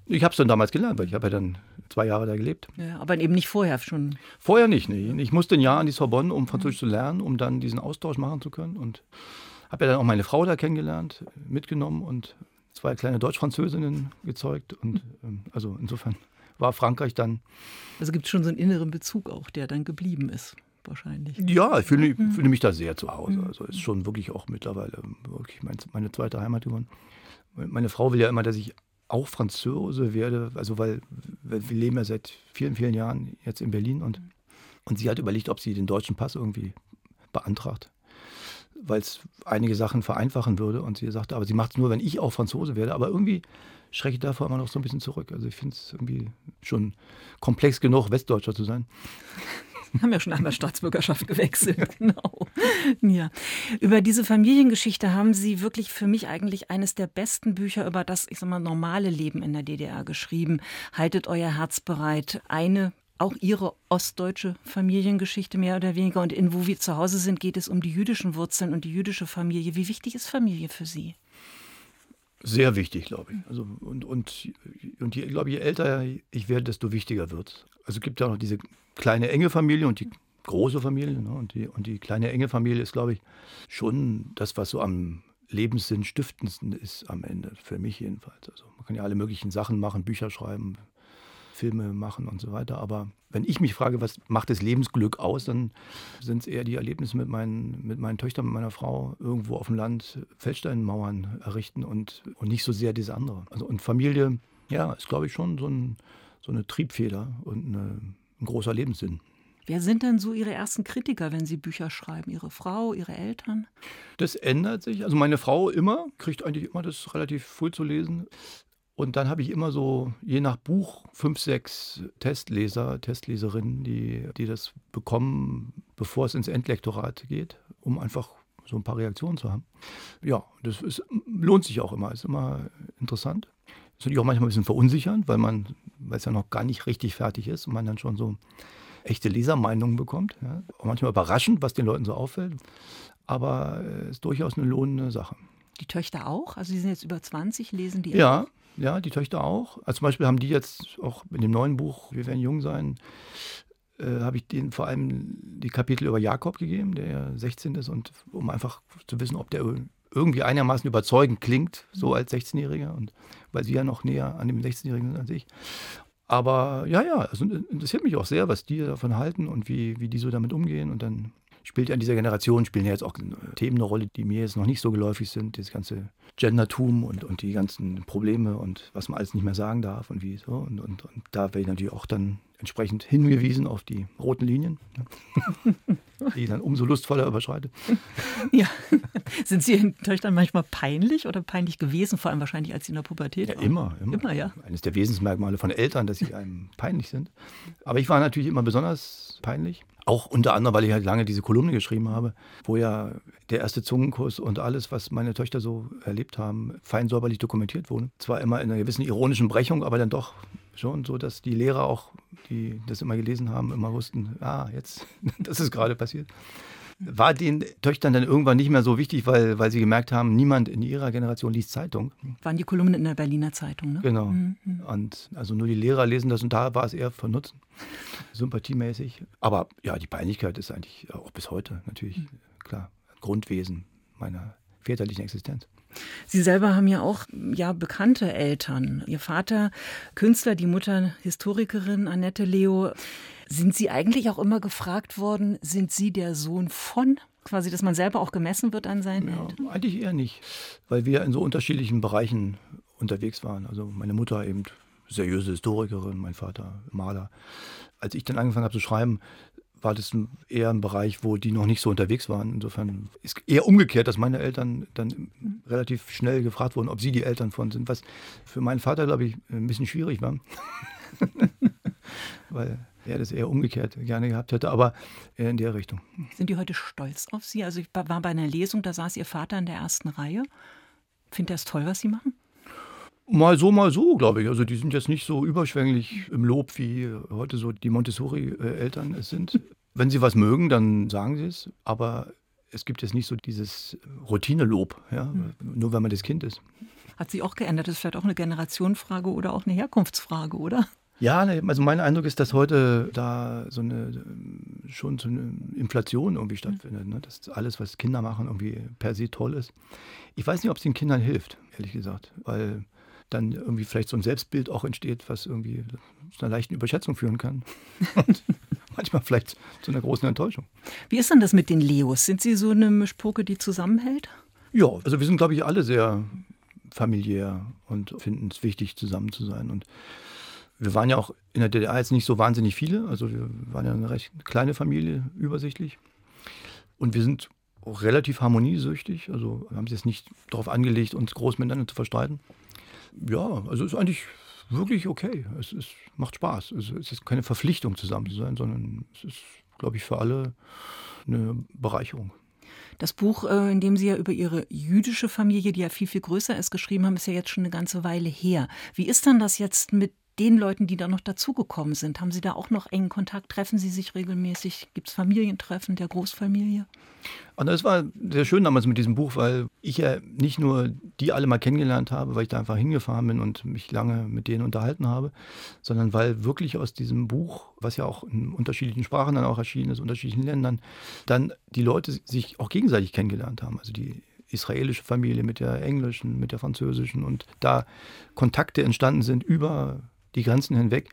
Ich habe es dann damals gelernt, weil ich habe ja dann zwei Jahre da gelebt. Ja, aber eben nicht vorher schon. Vorher nicht, nee. Ich musste ein Jahr an die Sorbonne, um Französisch mhm. zu lernen, um dann diesen Austausch machen zu können. Und habe ja dann auch meine Frau da kennengelernt, mitgenommen und zwei kleine Deutsch-Französinnen gezeugt. Und ähm, also insofern war Frankreich dann. Also gibt es schon so einen inneren Bezug auch, der dann geblieben ist wahrscheinlich. Ja, ich fühle, mhm. fühle, mich da sehr zu Hause. Mhm. Also ist schon wirklich auch mittlerweile wirklich meine zweite Heimat geworden. Meine Frau will ja immer, dass ich auch Franzose werde, also weil, weil, wir leben ja seit vielen, vielen Jahren jetzt in Berlin und, und sie hat überlegt, ob sie den deutschen Pass irgendwie beantragt, weil es einige Sachen vereinfachen würde und sie sagte, aber sie macht es nur, wenn ich auch Franzose werde, aber irgendwie schrecke ich davor immer noch so ein bisschen zurück. Also ich finde es irgendwie schon komplex genug, Westdeutscher zu sein. [LAUGHS] haben ja schon einmal Staatsbürgerschaft gewechselt. [LAUGHS] genau. Ja. Über diese Familiengeschichte haben Sie wirklich für mich eigentlich eines der besten Bücher über das, ich sag mal, normale Leben in der DDR geschrieben. Haltet euer Herz bereit. Eine auch ihre ostdeutsche Familiengeschichte mehr oder weniger. Und in Wo wir zu Hause sind, geht es um die jüdischen Wurzeln und die jüdische Familie. Wie wichtig ist Familie für Sie? Sehr wichtig, glaube ich. Also, und, und, und je, glaube, je älter ich werde, desto wichtiger wird es. Also es gibt ja noch diese kleine enge Familie und die große Familie. Ne? Und, die, und die kleine enge Familie ist, glaube ich, schon das, was so am Lebenssinn stiftendsten ist am Ende, für mich jedenfalls. Also man kann ja alle möglichen Sachen machen, Bücher schreiben, Filme machen und so weiter. Aber wenn ich mich frage, was macht das Lebensglück aus, dann sind es eher die Erlebnisse mit meinen, mit meinen Töchtern, mit meiner Frau, irgendwo auf dem Land Feldsteinmauern errichten und, und nicht so sehr diese andere. Also und Familie, ja, ist glaube ich schon so, ein, so eine Triebfeder und eine, ein großer Lebenssinn. Wer sind denn so Ihre ersten Kritiker, wenn Sie Bücher schreiben? Ihre Frau, Ihre Eltern? Das ändert sich. Also meine Frau immer, kriegt eigentlich immer das relativ früh zu lesen. Und dann habe ich immer so, je nach Buch, fünf, sechs Testleser, Testleserinnen, die, die das bekommen, bevor es ins Endlektorat geht, um einfach so ein paar Reaktionen zu haben. Ja, das ist, lohnt sich auch immer, ist immer interessant. Ist natürlich auch manchmal ein bisschen verunsichernd, weil man, weil es ja noch gar nicht richtig fertig ist und man dann schon so echte Lesermeinungen bekommt. Ja. Auch manchmal überraschend, was den Leuten so auffällt. Aber es ist durchaus eine lohnende Sache. Die Töchter auch? Also Sie sind jetzt über 20, lesen die Ja, auch? Ja, die Töchter auch. Also zum Beispiel haben die jetzt auch in dem neuen Buch Wir werden jung sein, äh, habe ich denen vor allem die Kapitel über Jakob gegeben, der ja 16 ist, und um einfach zu wissen, ob der irgendwie einigermaßen überzeugend klingt, so als 16-Jähriger, und weil sie ja noch näher an dem 16-Jährigen sind als ich. Aber ja, ja, es also interessiert mich auch sehr, was die davon halten und wie, wie die so damit umgehen. Und dann spielt ja in dieser Generation, spielen ja jetzt auch Themen eine Rolle, die mir jetzt noch nicht so geläufig sind. Das ganze Gendertum und, und die ganzen Probleme und was man alles nicht mehr sagen darf und wie so. Und, und, und da werde ich natürlich auch dann entsprechend hingewiesen auf die roten Linien, die ich dann umso lustvoller überschreite. [LAUGHS] Ja. Sind Sie Ihren Töchtern manchmal peinlich oder peinlich gewesen, vor allem wahrscheinlich als Sie in der Pubertät ja, waren? Immer, immer. Immer, ja. Eines der Wesensmerkmale von Eltern, dass sie einem peinlich sind. Aber ich war natürlich immer besonders peinlich. Auch unter anderem, weil ich halt lange diese Kolumne geschrieben habe, wo ja der erste Zungenkuss und alles, was meine Töchter so erlebt haben, fein säuberlich dokumentiert wurde. Zwar immer in einer gewissen ironischen Brechung, aber dann doch schon so, dass die Lehrer auch, die das immer gelesen haben, immer wussten, ah, jetzt, [LAUGHS] das ist gerade passiert war den Töchtern dann irgendwann nicht mehr so wichtig, weil, weil sie gemerkt haben, niemand in ihrer Generation liest Zeitung. Waren die Kolumnen in der Berliner Zeitung, ne? Genau. Mhm. Und also nur die Lehrer lesen das und da war es eher von Nutzen, [LAUGHS] sympathiemäßig. Aber ja, die Peinlichkeit ist eigentlich auch bis heute natürlich, mhm. klar, Grundwesen meiner väterlichen Existenz. Sie selber haben ja auch ja, bekannte Eltern. Ihr Vater Künstler, die Mutter Historikerin Annette Leo. Sind Sie eigentlich auch immer gefragt worden, sind Sie der Sohn von? Quasi, dass man selber auch gemessen wird an seinen ja, Eltern? Eigentlich eher nicht, weil wir in so unterschiedlichen Bereichen unterwegs waren. Also meine Mutter eben seriöse Historikerin, mein Vater Maler. Als ich dann angefangen habe zu schreiben, war das eher ein Bereich, wo die noch nicht so unterwegs waren. Insofern ist eher umgekehrt, dass meine Eltern dann relativ schnell gefragt wurden, ob sie die Eltern von sind, was für meinen Vater, glaube ich, ein bisschen schwierig war. [LAUGHS] Weil er das eher umgekehrt gerne gehabt hätte, aber eher in der Richtung. Sind die heute stolz auf Sie? Also ich war bei einer Lesung, da saß Ihr Vater in der ersten Reihe. Findet er es toll, was Sie machen? Mal so, mal so, glaube ich. Also die sind jetzt nicht so überschwänglich im Lob, wie heute so die Montessori-Eltern es sind. [LAUGHS] Wenn sie was mögen, dann sagen sie es, aber es gibt jetzt nicht so dieses Routinelob, ja? Mhm. nur wenn man das Kind ist. Hat sich auch geändert. Das ist vielleicht auch eine Generationenfrage oder auch eine Herkunftsfrage, oder? Ja, ne, also mein Eindruck ist, dass heute da so eine schon so eine Inflation irgendwie stattfindet. Ne? Dass alles, was Kinder machen, irgendwie per se toll ist. Ich weiß nicht, ob es den Kindern hilft, ehrlich gesagt, weil dann irgendwie vielleicht so ein Selbstbild auch entsteht, was irgendwie zu einer leichten Überschätzung führen kann. [LAUGHS] Und manchmal vielleicht zu einer großen Enttäuschung. Wie ist denn das mit den Leos? Sind Sie so eine Mischpoke, die zusammenhält? Ja, also wir sind, glaube ich, alle sehr familiär und finden es wichtig, zusammen zu sein. Und wir waren ja auch in der DDR jetzt nicht so wahnsinnig viele. Also wir waren ja eine recht kleine Familie, übersichtlich. Und wir sind auch relativ harmoniesüchtig. Also wir haben es jetzt nicht darauf angelegt, uns groß miteinander zu verstreiten. Ja, also ist eigentlich wirklich okay. Es ist, macht Spaß. Es ist keine Verpflichtung, zusammen zu sein, sondern es ist, glaube ich, für alle eine Bereicherung. Das Buch, äh, in dem Sie ja über Ihre jüdische Familie, die ja viel, viel größer ist, geschrieben haben, ist ja jetzt schon eine ganze Weile her. Wie ist dann das jetzt mit den Leuten, die da noch dazugekommen sind? Haben Sie da auch noch engen Kontakt? Treffen Sie sich regelmäßig? Gibt es Familientreffen der Großfamilie? Und das war sehr schön damals mit diesem Buch, weil ich ja nicht nur die alle mal kennengelernt habe, weil ich da einfach hingefahren bin und mich lange mit denen unterhalten habe, sondern weil wirklich aus diesem Buch, was ja auch in unterschiedlichen Sprachen dann auch erschienen ist, unterschiedlichen Ländern, dann die Leute sich auch gegenseitig kennengelernt haben. Also die israelische Familie mit der englischen, mit der französischen und da Kontakte entstanden sind über die Grenzen hinweg.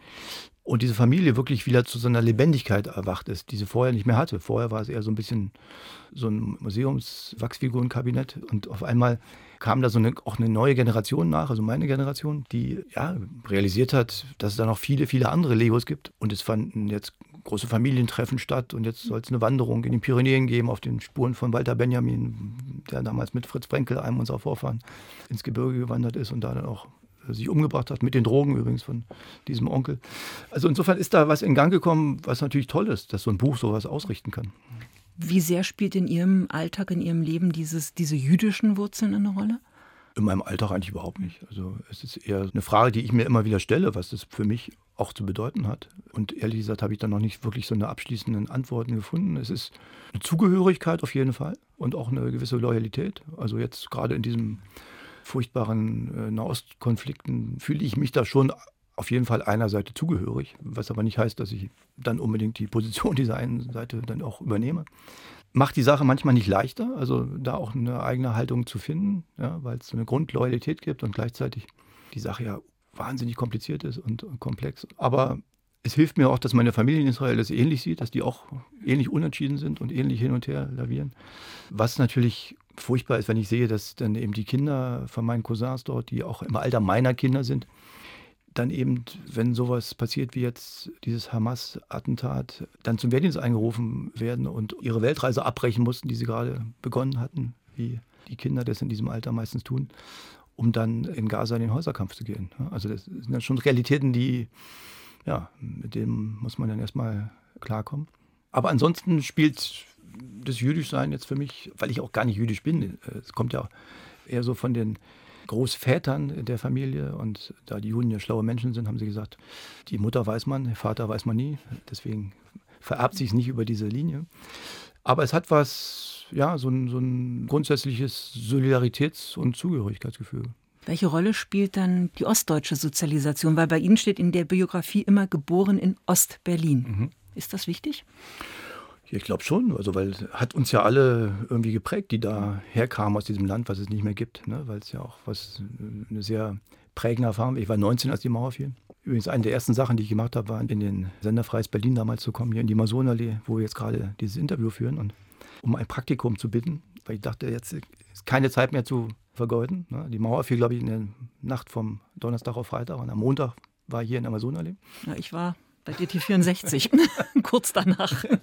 Und diese Familie wirklich wieder zu so einer Lebendigkeit erwacht ist, die sie vorher nicht mehr hatte. Vorher war es eher so ein bisschen so ein Museumswachsfigurenkabinett. Und auf einmal kam da so eine, auch eine neue Generation nach, also meine Generation, die ja, realisiert hat, dass es da noch viele, viele andere Legos gibt. Und es fanden jetzt große Familientreffen statt und jetzt soll es eine Wanderung in den Pyrenäen geben auf den Spuren von Walter Benjamin, der damals mit Fritz Brenkel, einem unserer Vorfahren, ins Gebirge gewandert ist und da dann auch sich umgebracht hat, mit den Drogen übrigens von diesem Onkel. Also insofern ist da was in Gang gekommen, was natürlich toll ist, dass so ein Buch sowas ausrichten kann. Wie sehr spielt in Ihrem Alltag, in Ihrem Leben dieses, diese jüdischen Wurzeln eine Rolle? In meinem Alltag eigentlich überhaupt nicht. Also es ist eher eine Frage, die ich mir immer wieder stelle, was das für mich auch zu bedeuten hat. Und ehrlich gesagt habe ich da noch nicht wirklich so eine abschließenden Antworten gefunden. Es ist eine Zugehörigkeit auf jeden Fall und auch eine gewisse Loyalität. Also jetzt gerade in diesem furchtbaren äh, Nahostkonflikten fühle ich mich da schon auf jeden Fall einer Seite zugehörig, was aber nicht heißt, dass ich dann unbedingt die Position [LAUGHS] dieser einen Seite dann auch übernehme. Macht die Sache manchmal nicht leichter, also da auch eine eigene Haltung zu finden, ja, weil es eine Grundloyalität gibt und gleichzeitig die Sache ja wahnsinnig kompliziert ist und, und komplex. Aber es hilft mir auch, dass meine Familie in Israel das ähnlich sieht, dass die auch ähnlich unentschieden sind und ähnlich hin und her lavieren. Was natürlich furchtbar ist, wenn ich sehe, dass dann eben die Kinder von meinen Cousins dort, die auch im Alter meiner Kinder sind, dann eben, wenn sowas passiert wie jetzt dieses Hamas-Attentat, dann zum Wehrdienst eingerufen werden und ihre Weltreise abbrechen mussten, die sie gerade begonnen hatten, wie die Kinder das in diesem Alter meistens tun, um dann in Gaza in den Häuserkampf zu gehen. Also das sind dann schon Realitäten, die, ja, mit denen muss man dann erstmal klarkommen. Aber ansonsten spielt das Jüdischsein jetzt für mich, weil ich auch gar nicht jüdisch bin, äh, es kommt ja eher so von den Großvätern der Familie. Und da die Juden ja schlaue Menschen sind, haben sie gesagt, die Mutter weiß man, der Vater weiß man nie. Deswegen vererbt sich es nicht über diese Linie. Aber es hat was, ja, so ein, so ein grundsätzliches Solidaritäts- und Zugehörigkeitsgefühl. Welche Rolle spielt dann die ostdeutsche Sozialisation? Weil bei Ihnen steht in der Biografie immer geboren in Ostberlin. Mhm. Ist das wichtig? Ich glaube schon, also weil hat uns ja alle irgendwie geprägt, die da herkamen aus diesem Land, was es nicht mehr gibt, ne? weil es ja auch was eine sehr prägende Erfahrung. war. Ich war 19, als die Mauer fiel. Übrigens eine der ersten Sachen, die ich gemacht habe, war in den Senderfreies Berlin damals zu kommen, hier in die Masonallee, wo wir jetzt gerade dieses Interview führen und um ein Praktikum zu bitten, weil ich dachte, jetzt ist keine Zeit mehr zu vergeuden. Ne? Die Mauer fiel, glaube ich, in der Nacht vom Donnerstag auf Freitag und am Montag war ich hier in der Masonallee. Ja, ich war bei DT64, [LAUGHS] kurz danach. [LAUGHS]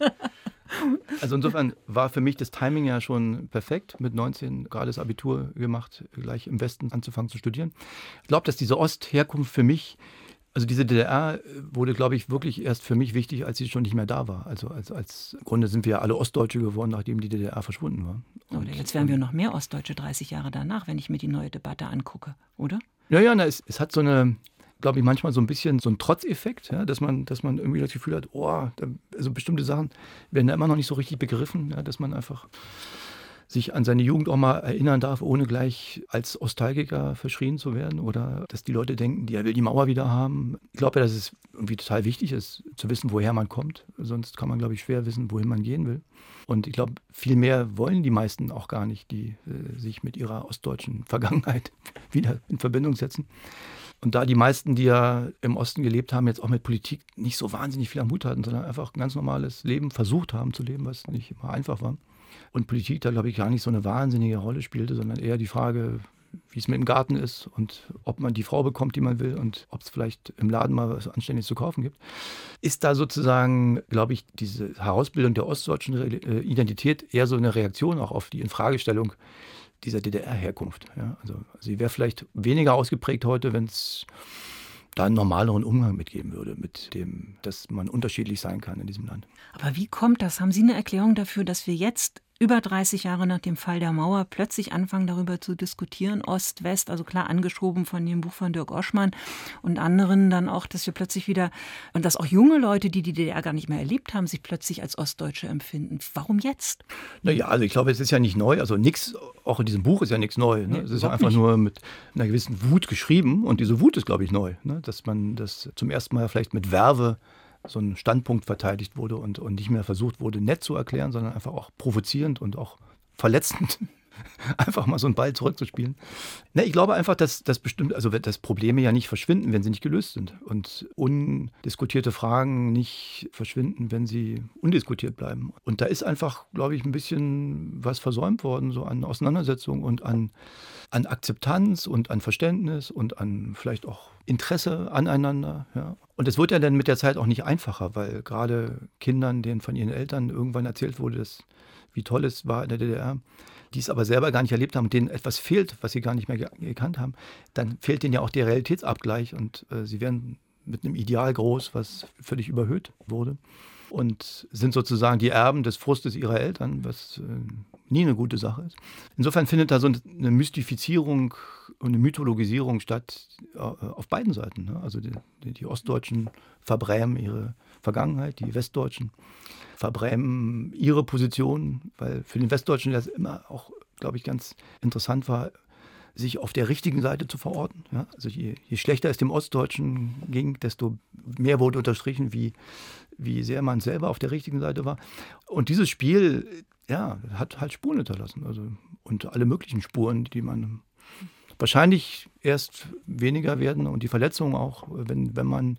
[LAUGHS] Also insofern war für mich das Timing ja schon perfekt, mit 19 gerade das Abitur gemacht, gleich im Westen anzufangen zu studieren. Ich glaube, dass diese Ostherkunft für mich, also diese DDR wurde, glaube ich, wirklich erst für mich wichtig, als sie schon nicht mehr da war. Also als, als Grunde sind wir ja alle Ostdeutsche geworden, nachdem die DDR verschwunden war. Und, oder jetzt wären wir noch mehr Ostdeutsche 30 Jahre danach, wenn ich mir die neue Debatte angucke, oder? Ja, ja, na, es, es hat so eine, glaube ich, manchmal so ein bisschen so ein Trotzeffekt, ja, dass, man, dass man irgendwie das Gefühl hat, oh, da, also bestimmte Sachen werden da immer noch nicht so richtig begriffen, ja, dass man einfach sich an seine Jugend auch mal erinnern darf, ohne gleich als Nostalgiker verschrien zu werden oder dass die Leute denken, die will die Mauer wieder haben. Ich glaube ja, dass es irgendwie total wichtig ist, zu wissen, woher man kommt. Sonst kann man, glaube ich, schwer wissen, wohin man gehen will. Und ich glaube, viel mehr wollen die meisten auch gar nicht, die äh, sich mit ihrer ostdeutschen Vergangenheit [LAUGHS] wieder in Verbindung setzen. Und da die meisten, die ja im Osten gelebt haben, jetzt auch mit Politik nicht so wahnsinnig viel am Hut hatten, sondern einfach ein ganz normales Leben versucht haben zu leben, was nicht immer einfach war. Und Politik da, glaube ich, gar nicht so eine wahnsinnige Rolle spielte, sondern eher die Frage, wie es mit dem Garten ist und ob man die Frau bekommt, die man will und ob es vielleicht im Laden mal was Anständiges zu kaufen gibt, ist da sozusagen, glaube ich, diese Herausbildung der ostdeutschen äh, Identität eher so eine Reaktion auch auf die Infragestellung dieser DDR-Herkunft. Ja, also, sie wäre vielleicht weniger ausgeprägt heute, wenn es da einen normaleren Umgang mitgeben würde, mit dem, dass man unterschiedlich sein kann in diesem Land. Aber wie kommt das? Haben Sie eine Erklärung dafür, dass wir jetzt über 30 Jahre nach dem Fall der Mauer plötzlich anfangen, darüber zu diskutieren, Ost, West, also klar angeschoben von dem Buch von Dirk Oschmann und anderen dann auch, dass wir plötzlich wieder, und dass auch junge Leute, die die DDR gar nicht mehr erlebt haben, sich plötzlich als Ostdeutsche empfinden. Warum jetzt? Naja, also ich glaube, es ist ja nicht neu, also nichts, auch in diesem Buch ist ja nichts neu. Ne? es ist ja einfach nicht. nur mit einer gewissen Wut geschrieben und diese Wut ist, glaube ich, neu, ne? dass man das zum ersten Mal vielleicht mit Werbe so ein Standpunkt verteidigt wurde und, und nicht mehr versucht wurde, nett zu erklären, sondern einfach auch provozierend und auch verletzend [LAUGHS] einfach mal so einen Ball zurückzuspielen. Ne, ich glaube einfach, dass, dass bestimmt, also dass Probleme ja nicht verschwinden, wenn sie nicht gelöst sind. Und undiskutierte Fragen nicht verschwinden, wenn sie undiskutiert bleiben. Und da ist einfach, glaube ich, ein bisschen was versäumt worden, so an Auseinandersetzung und an, an Akzeptanz und an Verständnis und an vielleicht auch Interesse aneinander. Ja. Und es wird ja dann mit der Zeit auch nicht einfacher, weil gerade Kindern, denen von ihren Eltern irgendwann erzählt wurde, dass, wie toll es war in der DDR, die es aber selber gar nicht erlebt haben denen etwas fehlt, was sie gar nicht mehr gekannt haben, dann fehlt ihnen ja auch der Realitätsabgleich und äh, sie werden mit einem Ideal groß, was völlig überhöht wurde und sind sozusagen die Erben des Frustes ihrer Eltern, was äh, nie eine gute Sache ist. Insofern findet da so eine Mystifizierung und eine Mythologisierung statt äh, auf beiden Seiten. Ne? Also die, die, Ostdeutschen verbrämen ihre Vergangenheit, die Westdeutschen verbrämen ihre Position, weil für den Westdeutschen das immer auch, glaube ich, ganz interessant war, sich auf der richtigen Seite zu verorten. Ja? Also je, je, schlechter es dem Ostdeutschen ging, desto mehr wurde unterstrichen, wie, wie sehr man selber auf der richtigen Seite war. Und dieses Spiel, ja, hat halt Spuren hinterlassen. Also, und alle möglichen Spuren, die man wahrscheinlich erst weniger werden und die Verletzungen auch, wenn, wenn man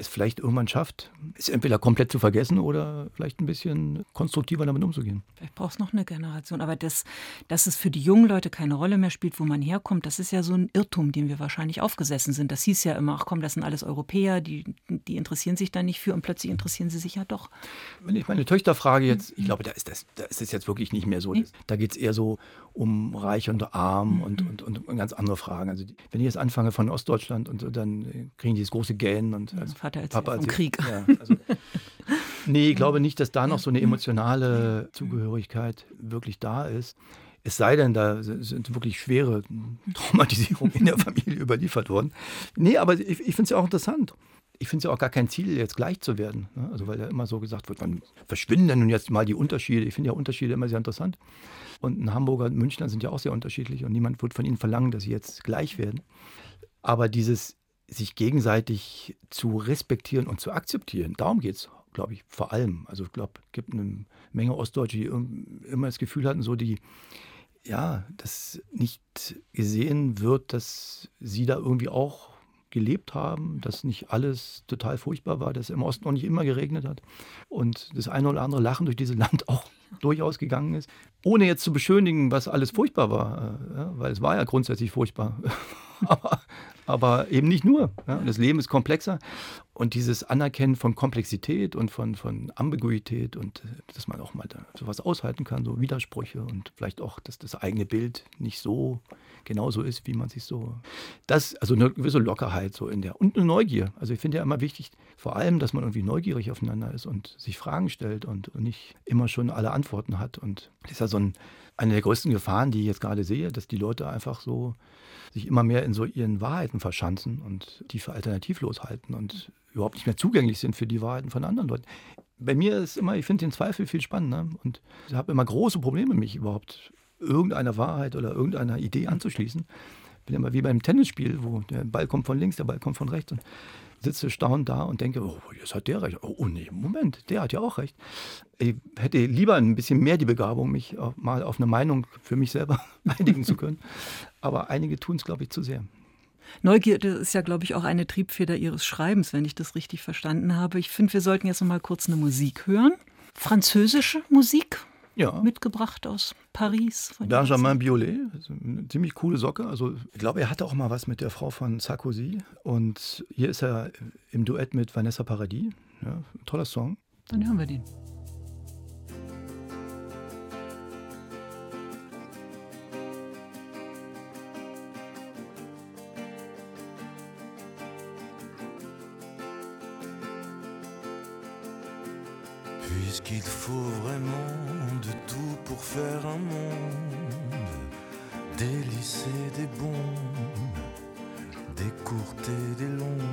es vielleicht irgendwann schafft, es entweder komplett zu vergessen oder vielleicht ein bisschen konstruktiver damit umzugehen. Vielleicht braucht es noch eine Generation. Aber das, dass es für die jungen Leute keine Rolle mehr spielt, wo man herkommt, das ist ja so ein Irrtum, dem wir wahrscheinlich aufgesessen sind. Das hieß ja immer, ach komm, das sind alles Europäer, die, die interessieren sich da nicht für und plötzlich interessieren sie sich ja doch. Wenn ich meine Töchter frage jetzt, ich glaube, da ist, das, da ist es jetzt wirklich nicht mehr so. Nee. Da geht es eher so um Reich und Arm mhm. und, und, und, ganz andere Fragen. Also wenn ich jetzt anfange von Ostdeutschland und dann kriegen die das große Gähnen und ja, Vater erzählt Papa vom Krieg. Ja, also, [LAUGHS] nee, ich glaube nicht, dass da noch so eine emotionale Zugehörigkeit wirklich da ist. Es sei denn, da sind wirklich schwere Traumatisierungen in der Familie überliefert worden. Nee, aber ich, ich finde es ja auch interessant. Ich finde es ja auch gar kein Ziel, jetzt gleich zu werden. Ne? Also, weil ja immer so gesagt wird, wann verschwinden denn nun jetzt mal die Unterschiede? Ich finde ja Unterschiede immer sehr interessant. Und ein Hamburger und Münchner sind ja auch sehr unterschiedlich und niemand wird von ihnen verlangen, dass sie jetzt gleich werden. Aber dieses sich gegenseitig zu respektieren und zu akzeptieren, darum geht es, glaube ich, vor allem. Also ich glaube, es gibt eine Menge Ostdeutsche, die immer das Gefühl hatten, so die, ja, dass nicht gesehen wird, dass sie da irgendwie auch gelebt haben, dass nicht alles total furchtbar war, dass im Osten auch nicht immer geregnet hat und das eine oder andere Lachen durch dieses Land [LAUGHS] auch durchaus gegangen ist, ohne jetzt zu beschönigen, was alles furchtbar war, äh, ja, weil es war ja grundsätzlich furchtbar. [LAUGHS] aber, aber, eben nicht nur. Ja. Das Leben ist komplexer und dieses Anerkennen von Komplexität und von, von Ambiguität und äh, dass man auch mal sowas aushalten kann, so Widersprüche und vielleicht auch, dass das eigene Bild nicht so genauso ist, wie man sich so. Das, also eine gewisse Lockerheit so in der. Und eine Neugier. Also ich finde ja immer wichtig, vor allem, dass man irgendwie neugierig aufeinander ist und sich Fragen stellt und, und nicht immer schon alle Antworten hat. Und das ist ja so ein, eine der größten Gefahren, die ich jetzt gerade sehe, dass die Leute einfach so sich immer mehr in so ihren Wahrheiten verschanzen und die für alternativlos halten und überhaupt nicht mehr zugänglich sind für die Wahrheiten von anderen Leuten. Bei mir ist immer, ich finde den Zweifel viel spannender und ich habe immer große Probleme, mich überhaupt irgendeiner Wahrheit oder irgendeiner Idee anzuschließen. Ich bin immer wie beim Tennisspiel, wo der Ball kommt von links, der Ball kommt von rechts und sitze staunend da und denke, oh, jetzt hat der recht. Oh, nee, Moment, der hat ja auch recht. Ich hätte lieber ein bisschen mehr die Begabung, mich mal auf eine Meinung für mich selber [LAUGHS] einigen zu können. Aber einige tun es, glaube ich, zu sehr. Neugierde ist ja, glaube ich, auch eine Triebfeder Ihres Schreibens, wenn ich das richtig verstanden habe. Ich finde, wir sollten jetzt noch mal kurz eine Musik hören. Französische Musik ja. mitgebracht aus Paris. Benjamin Biolay, eine ziemlich coole Socke. Also ich glaube, er hatte auch mal was mit der Frau von Sarkozy. Und hier ist er im Duett mit Vanessa Paradis. Ja, toller Song. Dann hören wir den. Puisqu'il faut vraiment de tout pour faire un monde, délisser des bons, décourter des longs.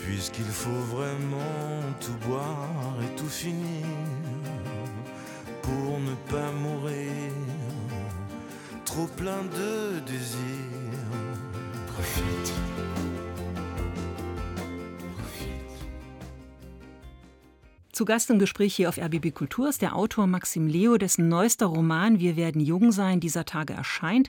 Puisqu'il faut vraiment tout boire et tout finir pour ne pas mourir, trop plein de désirs. Profite. Zu Gast im Gespräch hier auf RBB Kultur ist der Autor Maxim Leo, dessen neuester Roman Wir werden jung sein dieser Tage erscheint.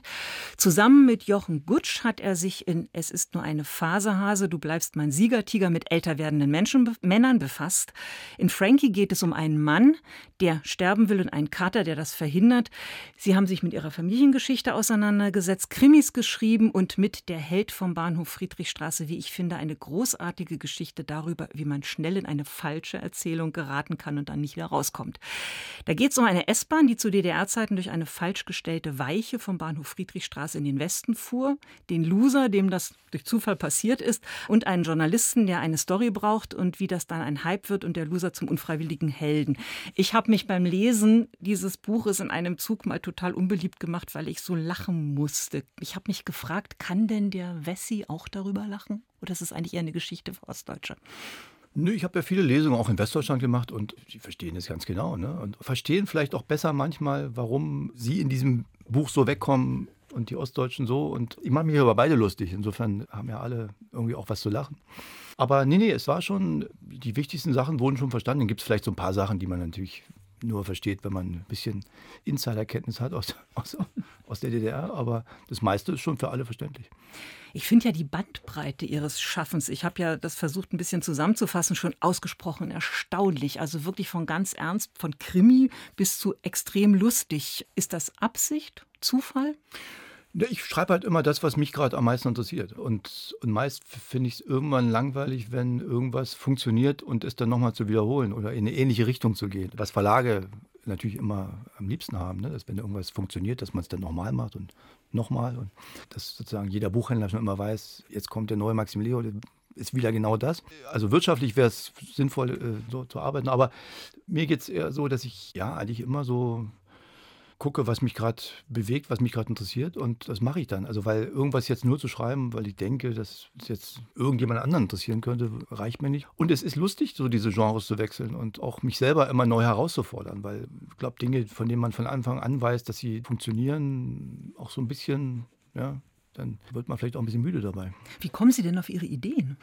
Zusammen mit Jochen Gutsch hat er sich in Es ist nur eine Phasehase, du bleibst mein Siegertiger mit älter werdenden Menschen, Männern befasst. In Frankie geht es um einen Mann, der sterben will und einen Kater, der das verhindert. Sie haben sich mit ihrer Familiengeschichte auseinandergesetzt, Krimis geschrieben und mit Der Held vom Bahnhof Friedrichstraße, wie ich finde, eine großartige Geschichte darüber, wie man schnell in eine falsche Erzählung geraten kann und dann nicht wieder rauskommt. Da geht es um eine S-Bahn, die zu DDR-Zeiten durch eine falsch gestellte Weiche vom Bahnhof Friedrichstraße in den Westen fuhr, den Loser, dem das durch Zufall passiert ist, und einen Journalisten, der eine Story braucht und wie das dann ein Hype wird und der Loser zum unfreiwilligen Helden. Ich habe mich beim Lesen dieses Buches in einem Zug mal total unbeliebt gemacht, weil ich so lachen musste. Ich habe mich gefragt, kann denn der Wessi auch darüber lachen? Oder ist es eigentlich eher eine Geschichte für Ostdeutsche? Nö, ich habe ja viele Lesungen auch in Westdeutschland gemacht und sie verstehen es ganz genau. Ne? Und verstehen vielleicht auch besser manchmal, warum sie in diesem Buch so wegkommen und die Ostdeutschen so. Und ich mache mich über beide lustig. Insofern haben ja alle irgendwie auch was zu lachen. Aber nee, nee, es war schon, die wichtigsten Sachen wurden schon verstanden. Dann gibt es vielleicht so ein paar Sachen, die man natürlich nur versteht, wenn man ein bisschen Insiderkenntnis hat aus, [LAUGHS] aus, aus der DDR. Aber das meiste ist schon für alle verständlich. Ich finde ja die Bandbreite Ihres Schaffens, ich habe ja das versucht ein bisschen zusammenzufassen, schon ausgesprochen erstaunlich. Also wirklich von ganz ernst, von Krimi bis zu extrem lustig. Ist das Absicht, Zufall? Ich schreibe halt immer das, was mich gerade am meisten interessiert. Und, und meist finde ich es irgendwann langweilig, wenn irgendwas funktioniert und es dann nochmal zu wiederholen oder in eine ähnliche Richtung zu gehen. Was Verlage natürlich immer am liebsten haben, ne? dass wenn irgendwas funktioniert, dass man es dann nochmal macht und nochmal. Und dass sozusagen jeder Buchhändler schon immer weiß, jetzt kommt der neue Maxim Leo, ist wieder genau das. Also wirtschaftlich wäre es sinnvoll, äh, so zu arbeiten. Aber mir geht es eher so, dass ich ja eigentlich immer so gucke, was mich gerade bewegt, was mich gerade interessiert und das mache ich dann. Also weil irgendwas jetzt nur zu schreiben, weil ich denke, dass es jetzt irgendjemand anderen interessieren könnte, reicht mir nicht. Und es ist lustig, so diese Genres zu wechseln und auch mich selber immer neu herauszufordern, weil ich glaube, Dinge, von denen man von Anfang an weiß, dass sie funktionieren, auch so ein bisschen, ja, dann wird man vielleicht auch ein bisschen müde dabei. Wie kommen Sie denn auf Ihre Ideen?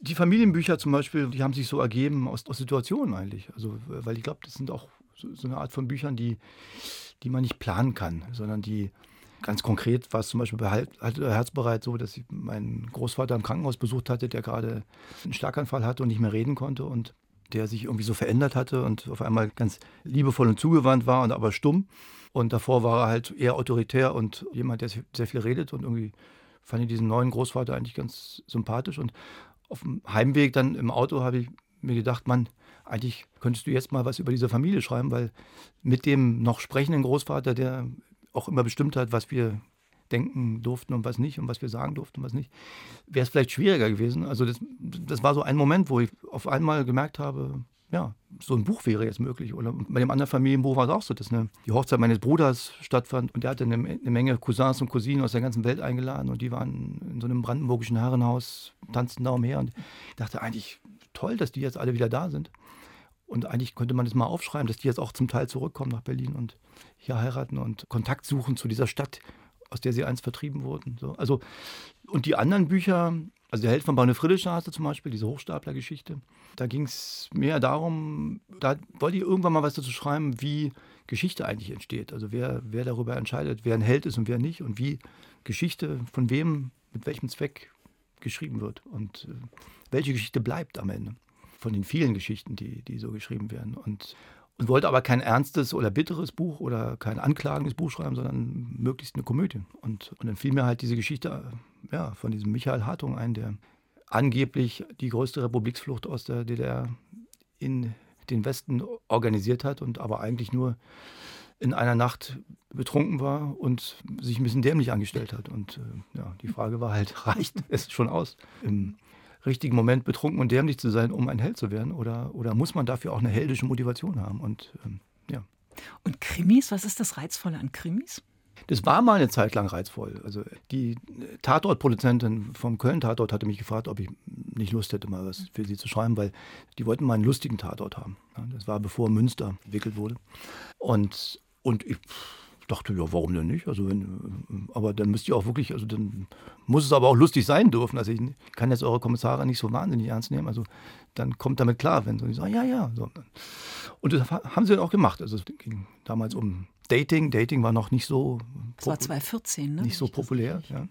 Die Familienbücher zum Beispiel, die haben sich so ergeben aus, aus Situationen eigentlich. Also, weil ich glaube, das sind auch so, so eine Art von Büchern, die die man nicht planen kann, sondern die ganz konkret war es zum Beispiel bei Herzbereit so, dass ich meinen Großvater im Krankenhaus besucht hatte, der gerade einen Schlaganfall hatte und nicht mehr reden konnte und der sich irgendwie so verändert hatte und auf einmal ganz liebevoll und zugewandt war und aber stumm. Und davor war er halt eher autoritär und jemand, der sehr viel redet und irgendwie fand ich diesen neuen Großvater eigentlich ganz sympathisch. Und auf dem Heimweg dann im Auto habe ich mir gedacht, Mann, eigentlich könntest du jetzt mal was über diese Familie schreiben, weil mit dem noch sprechenden Großvater, der auch immer bestimmt hat, was wir denken durften und was nicht und was wir sagen durften und was nicht, wäre es vielleicht schwieriger gewesen. Also das, das war so ein Moment, wo ich auf einmal gemerkt habe, ja, so ein Buch wäre jetzt möglich. Oder bei dem anderen Familienbuch war es auch so, dass eine, die Hochzeit meines Bruders stattfand und der hatte eine, eine, Menge Cousins und Cousinen aus der ganzen Welt eingeladen und die waren in so einem brandenburgischen Herrenhaus, tanzten da umher und ich dachte eigentlich, toll, dass die jetzt alle wieder da sind. Und eigentlich könnte man das mal aufschreiben, dass die jetzt auch zum Teil zurückkommen nach Berlin und hier heiraten und Kontakt suchen zu dieser Stadt, aus der sie einst vertrieben wurden. So. Also, und die anderen Bücher, also der Held von Baune Friedrichstraße zum Beispiel, diese Hochstapler-Geschichte, da ging es mehr darum, da wollte ich irgendwann mal was dazu schreiben, wie Geschichte eigentlich entsteht. Also wer, wer darüber entscheidet, wer ein Held ist und wer nicht und wie Geschichte von wem, mit welchem Zweck geschrieben wird und äh, welche Geschichte bleibt am Ende von den vielen Geschichten, die, die so geschrieben werden. Und, und wollte aber kein ernstes oder bitteres Buch oder kein anklagendes Buch schreiben, sondern möglichst eine Komödie. Und, und dann fiel mir halt diese Geschichte ja, von diesem Michael Hartung ein, der angeblich die größte Republiksflucht aus der DDR in den Westen organisiert hat und aber eigentlich nur in einer Nacht betrunken war und sich ein bisschen dämlich angestellt hat. Und äh, ja, die Frage war halt, [LAUGHS] reicht es schon aus? Im richtigen Moment betrunken und dämlich zu sein, um ein Held zu werden? Oder, oder muss man dafür auch eine heldische Motivation haben? Und ähm, ja. Und Krimis, was ist das Reizvolle an Krimis? Das war mal eine Zeit lang reizvoll. Also die Tatortproduzentin vom Köln-Tatort hatte mich gefragt, ob ich nicht Lust hätte, mal was für sie zu schreiben, weil die wollten mal einen lustigen Tatort haben. Das war bevor Münster entwickelt wurde. Und, und ich dachte, ja, warum denn nicht? Also wenn, aber dann müsst ihr auch wirklich, also dann muss es aber auch lustig sein dürfen. Also ich kann jetzt eure Kommissare nicht so wahnsinnig ernst nehmen. Also dann kommt damit klar, wenn sie sagen, ja, ja. So. Und das haben sie dann auch gemacht. Also es ging damals um Dating. Dating war noch nicht so. Das war 2014, ne? Nicht so populär. Ja.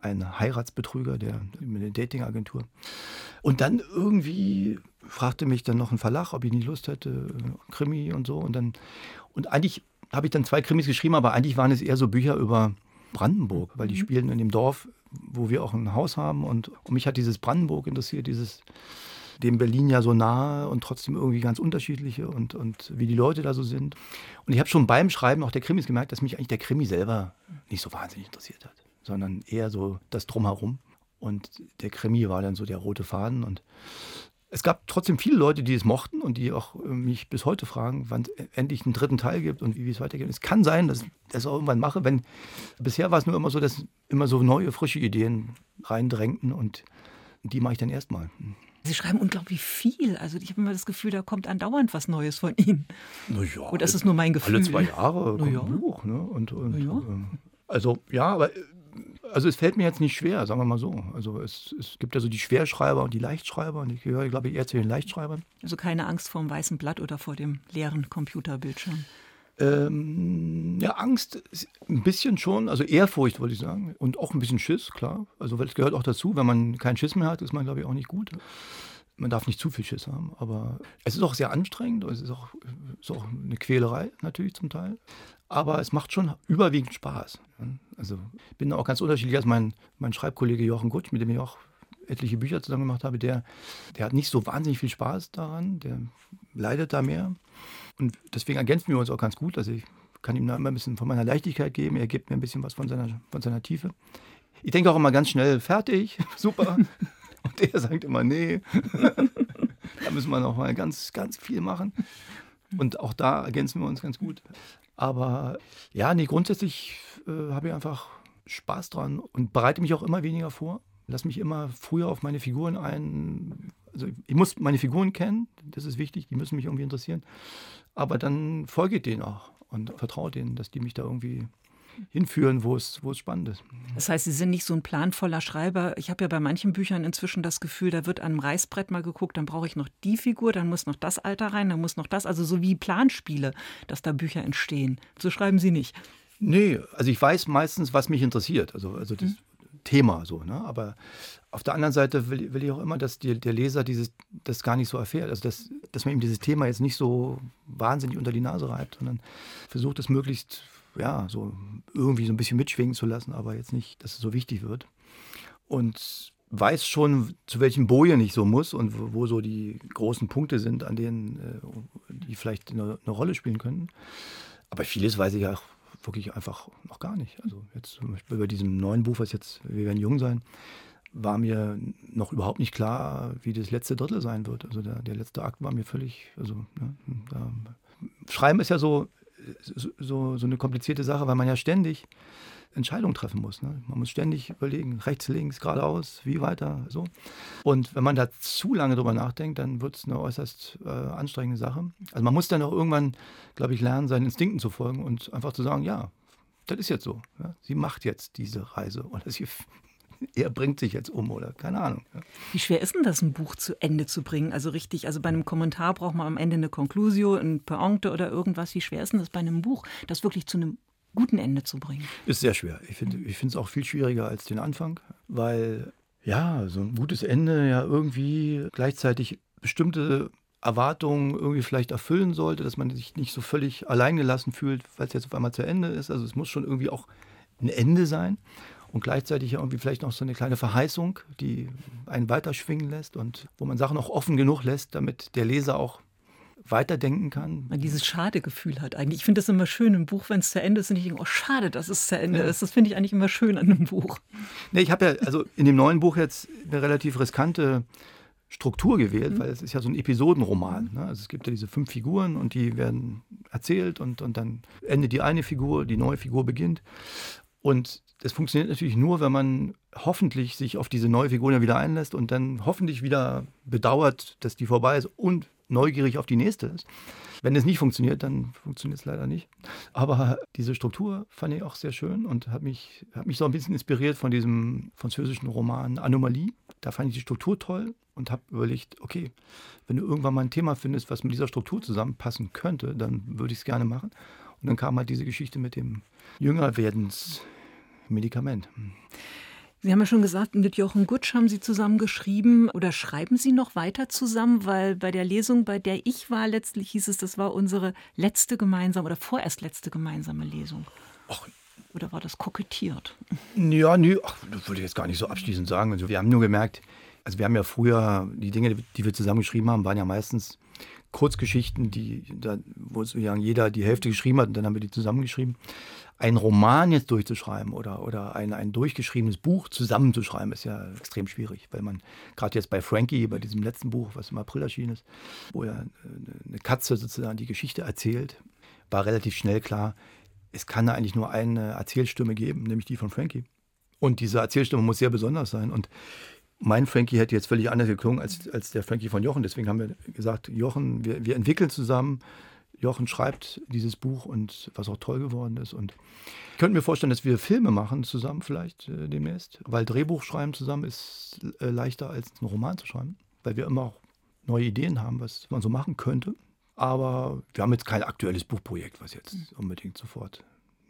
Ein Heiratsbetrüger, der mit der Datingagentur. Und dann irgendwie fragte mich dann noch ein Verlag, ob ich nicht Lust hätte, Krimi und so. Und dann und eigentlich habe ich dann zwei Krimis geschrieben, aber eigentlich waren es eher so Bücher über Brandenburg, weil die mhm. spielen in dem Dorf, wo wir auch ein Haus haben. Und, und mich hat dieses Brandenburg interessiert, dieses dem Berlin ja so nahe und trotzdem irgendwie ganz unterschiedliche und, und wie die Leute da so sind. Und ich habe schon beim Schreiben auch der Krimis gemerkt, dass mich eigentlich der Krimi selber nicht so wahnsinnig interessiert hat, sondern eher so das Drumherum. Und der Krimi war dann so der rote Faden. Und es gab trotzdem viele Leute, die es mochten und die auch äh, mich bis heute fragen, wann es endlich einen dritten Teil gibt und wie es weitergeht. Es kann sein, dass ich das auch irgendwann mache, wenn bisher war es nur immer so, dass immer so neue, frische Ideen reindrängten und die mache ich dann erstmal. Sie schreiben unglaublich viel. Also ich habe immer das Gefühl, da kommt andauernd was Neues von Ihnen. Na ja, Oder ist es nur mein Gefühl? Alle zwei Jahre kommt ja. ein Buch. Ne? Und, und, ja. Äh, also ja, aber äh, also es fällt mir jetzt nicht schwer, sagen wir mal so. Also es, es gibt ja so die Schwerschreiber und die Leichtschreiber und ich gehöre, glaube ich, eher zu den Leichtschreibern. Also keine Angst vor dem weißen Blatt oder vor dem leeren Computerbildschirm. Ähm, ja, Angst ein bisschen schon, also Ehrfurcht wollte ich sagen. Und auch ein bisschen Schiss, klar. Also weil es gehört auch dazu, wenn man keinen Schiss mehr hat, ist man, glaube ich, auch nicht gut. Man darf nicht zu viel Schiss haben, aber es ist auch sehr anstrengend, es ist auch, ist auch eine Quälerei natürlich zum Teil. Aber es macht schon überwiegend Spaß. Also ich bin auch ganz unterschiedlich als mein, mein Schreibkollege Jochen Gutsch, mit dem ich auch etliche Bücher zusammen gemacht habe. Der, der hat nicht so wahnsinnig viel Spaß daran, der leidet da mehr. Und deswegen ergänzen wir uns auch ganz gut. Also ich kann ihm da immer ein bisschen von meiner Leichtigkeit geben, er gibt mir ein bisschen was von seiner, von seiner Tiefe. Ich denke auch immer ganz schnell, fertig, [LAUGHS] super. Und er sagt immer, nee, [LAUGHS] da müssen wir noch mal ganz, ganz viel machen. Und auch da ergänzen wir uns ganz gut. Aber ja, nee, grundsätzlich äh, habe ich einfach Spaß dran und bereite mich auch immer weniger vor. Lass mich immer früher auf meine Figuren ein. Also ich muss meine Figuren kennen, das ist wichtig, die müssen mich irgendwie interessieren. Aber dann folge denen auch und vertraue denen, dass die mich da irgendwie hinführen, wo es, wo es spannend ist. Das heißt, Sie sind nicht so ein planvoller Schreiber. Ich habe ja bei manchen Büchern inzwischen das Gefühl, da wird an einem Reißbrett mal geguckt, dann brauche ich noch die Figur, dann muss noch das Alter rein, dann muss noch das. Also so wie Planspiele, dass da Bücher entstehen. So schreiben Sie nicht. Nee, also ich weiß meistens, was mich interessiert. Also, also das mhm. Thema so. Ne? Aber auf der anderen Seite will, will ich auch immer, dass die, der Leser dieses, das gar nicht so erfährt. Also dass, dass man ihm dieses Thema jetzt nicht so wahnsinnig unter die Nase reibt, sondern versucht es möglichst ja, so irgendwie so ein bisschen mitschwingen zu lassen, aber jetzt nicht, dass es so wichtig wird. Und weiß schon, zu welchen Bojen ich so muss und wo, so die großen Punkte sind, an denen äh, die vielleicht eine, eine, Rolle spielen können. Aber vieles weiß ich auch wirklich einfach noch gar nicht. Also jetzt zum Beispiel bei diesem neuen Buch, was jetzt Wir werden jung sein, war mir noch überhaupt nicht klar, wie das letzte Drittel sein wird. Also der, der letzte Akt war mir völlig, also ne, da, Schreiben ist ja so, so, so eine komplizierte Sache, weil man ja ständig Entscheidungen treffen muss. Ne? Man muss ständig überlegen, rechts, links, geradeaus, wie weiter, so. Und wenn man da zu lange drüber nachdenkt, dann wird es eine äußerst äh, anstrengende Sache. Also man muss dann auch irgendwann, glaube ich, lernen, seinen Instinkten zu folgen und einfach zu sagen, ja, das ist jetzt so. Ja? Sie macht jetzt diese Reise oder sie [LAUGHS] er bringt sich jetzt um oder keine Ahnung. Wie schwer ist denn das, ein Buch zu Ende zu bringen? Also richtig, also bei einem Kommentar braucht man am Ende eine Conclusio, ein Pointe oder irgendwas. Wie schwer ist denn das bei einem Buch, das wirklich zu einem guten Ende zu bringen? Ist sehr schwer. Ich finde es auch viel schwieriger als den Anfang, weil ja, so ein gutes Ende ja irgendwie gleichzeitig bestimmte Erwartungen irgendwie vielleicht erfüllen sollte, dass man sich nicht so völlig alleingelassen fühlt, weil es jetzt auf einmal zu Ende ist. Also es muss schon irgendwie auch ein Ende sein und gleichzeitig irgendwie vielleicht noch so eine kleine Verheißung, die einen weiterschwingen lässt und wo man Sachen auch offen genug lässt, damit der Leser auch weiterdenken kann. Man dieses schade Gefühl hat eigentlich. Ich finde das immer schön im Buch, wenn es zu Ende ist und ich denke, oh schade, dass es zu Ende ja. ist. Das finde ich eigentlich immer schön an einem Buch. Nee, ich habe ja also in dem neuen Buch jetzt eine relativ riskante Struktur gewählt, mhm. weil es ist ja so ein Episodenroman. Ne? Also es gibt ja diese fünf Figuren und die werden erzählt und, und dann endet die eine Figur, die neue Figur beginnt. Und das funktioniert natürlich nur, wenn man hoffentlich sich auf diese neue Figur ja wieder einlässt und dann hoffentlich wieder bedauert, dass die vorbei ist und neugierig auf die nächste ist. Wenn es nicht funktioniert, dann funktioniert es leider nicht. Aber diese Struktur fand ich auch sehr schön und hat mich, hat mich so ein bisschen inspiriert von diesem französischen Roman Anomalie. Da fand ich die Struktur toll und habe überlegt, okay, wenn du irgendwann mal ein Thema findest, was mit dieser Struktur zusammenpassen könnte, dann würde ich es gerne machen. Und dann kam halt diese Geschichte mit dem Jüngerwerdens Medikament. Sie haben ja schon gesagt, mit Jochen Gutsch haben Sie zusammen geschrieben oder schreiben Sie noch weiter zusammen? Weil bei der Lesung, bei der ich war, letztlich hieß es, das war unsere letzte gemeinsame oder vorerst letzte gemeinsame Lesung. Ach, oder war das kokettiert? Ja, nee, ach, das würde ich jetzt gar nicht so abschließend sagen. Also wir haben nur gemerkt, also wir haben ja früher, die Dinge, die wir zusammen geschrieben haben, waren ja meistens Kurzgeschichten, die, da, wo jeder die Hälfte geschrieben hat und dann haben wir die zusammengeschrieben einen Roman jetzt durchzuschreiben oder, oder ein, ein durchgeschriebenes Buch zusammenzuschreiben, ist ja extrem schwierig, weil man gerade jetzt bei Frankie, bei diesem letzten Buch, was im April erschienen ist, wo ja eine Katze sozusagen die Geschichte erzählt, war relativ schnell klar, es kann da eigentlich nur eine Erzählstimme geben, nämlich die von Frankie. Und diese Erzählstimme muss sehr besonders sein. Und mein Frankie hätte jetzt völlig anders geklungen als, als der Frankie von Jochen. Deswegen haben wir gesagt, Jochen, wir, wir entwickeln zusammen Jochen schreibt dieses Buch und was auch toll geworden ist. Und ich könnte mir vorstellen, dass wir Filme machen zusammen vielleicht äh, demnächst, weil Drehbuch schreiben zusammen ist äh, leichter als einen Roman zu schreiben, weil wir immer auch neue Ideen haben, was man so machen könnte. Aber wir haben jetzt kein aktuelles Buchprojekt, was jetzt unbedingt sofort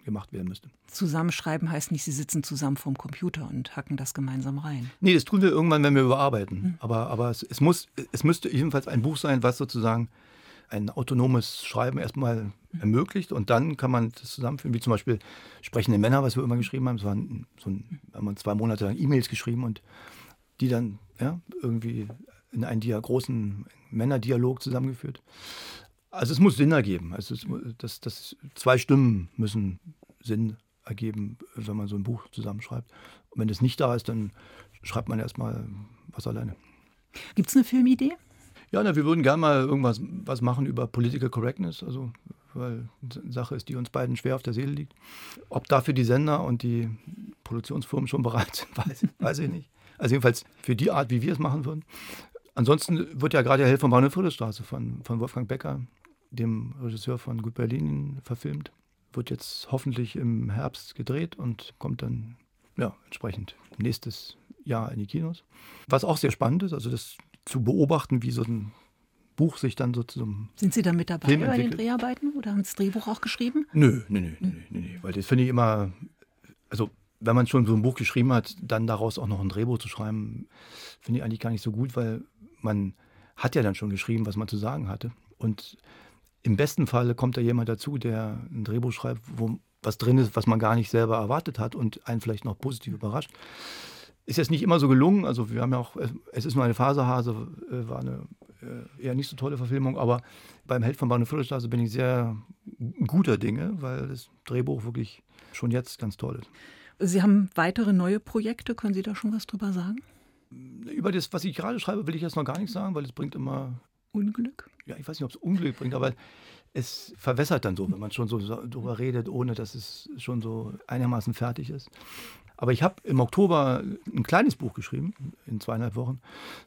gemacht werden müsste. Zusammenschreiben heißt nicht, Sie sitzen zusammen vorm Computer und hacken das gemeinsam rein. Nee, das tun wir irgendwann, wenn wir überarbeiten. Mhm. Aber, aber es, es, muss, es müsste jedenfalls ein Buch sein, was sozusagen ein autonomes Schreiben erstmal ermöglicht und dann kann man das zusammenführen, wie zum Beispiel sprechende Männer, was wir immer geschrieben haben. Es waren so ein, haben wir zwei Monate lang E-Mails geschrieben und die dann ja, irgendwie in einen großen Männerdialog zusammengeführt. Also es muss Sinn ergeben. Also es, das, das, zwei Stimmen müssen Sinn ergeben, wenn man so ein Buch zusammenschreibt. Und wenn das nicht da ist, dann schreibt man erstmal was alleine. Gibt es eine Filmidee? Ja, na, wir würden gerne mal irgendwas was machen über Political Correctness. Also weil eine Sache ist, die uns beiden schwer auf der Seele liegt. Ob dafür die Sender und die Produktionsfirmen schon bereit sind, [LAUGHS] weiß, weiß ich nicht. Also jedenfalls für die Art, wie wir es machen würden. Ansonsten wird ja gerade Hell von Bahnhof Friedrichstraße von, von Wolfgang Becker, dem Regisseur von Gut Berlin, verfilmt. Wird jetzt hoffentlich im Herbst gedreht und kommt dann ja, entsprechend nächstes Jahr in die Kinos. Was auch sehr spannend ist, also das zu beobachten, wie so ein Buch sich dann so zum. Sind Sie da mit dabei bei den Dreharbeiten oder haben Sie das Drehbuch auch geschrieben? Nö, nö, nö, nö, nö, nö weil das finde ich immer, also wenn man schon so ein Buch geschrieben hat, dann daraus auch noch ein Drehbuch zu schreiben, finde ich eigentlich gar nicht so gut, weil man hat ja dann schon geschrieben, was man zu sagen hatte. Und im besten Falle kommt da jemand dazu, der ein Drehbuch schreibt, wo was drin ist, was man gar nicht selber erwartet hat und einen vielleicht noch positiv überrascht. Ist jetzt nicht immer so gelungen. Also wir haben ja auch, es ist nur eine Faserhase, äh, war eine äh, eher nicht so tolle Verfilmung, aber beim Held von Bahnhof Friedrichstraße bin ich sehr guter Dinge, weil das Drehbuch wirklich schon jetzt ganz toll ist. Sie haben weitere neue Projekte, können Sie da schon was drüber sagen? Über das, was ich gerade schreibe, will ich jetzt noch gar nichts sagen, weil es bringt immer Unglück? Ja, ich weiß nicht, ob es Unglück bringt, aber es verwässert dann so, wenn man schon so darüber redet, ohne dass es schon so einigermaßen fertig ist. Aber ich habe im Oktober ein kleines Buch geschrieben, in zweieinhalb Wochen,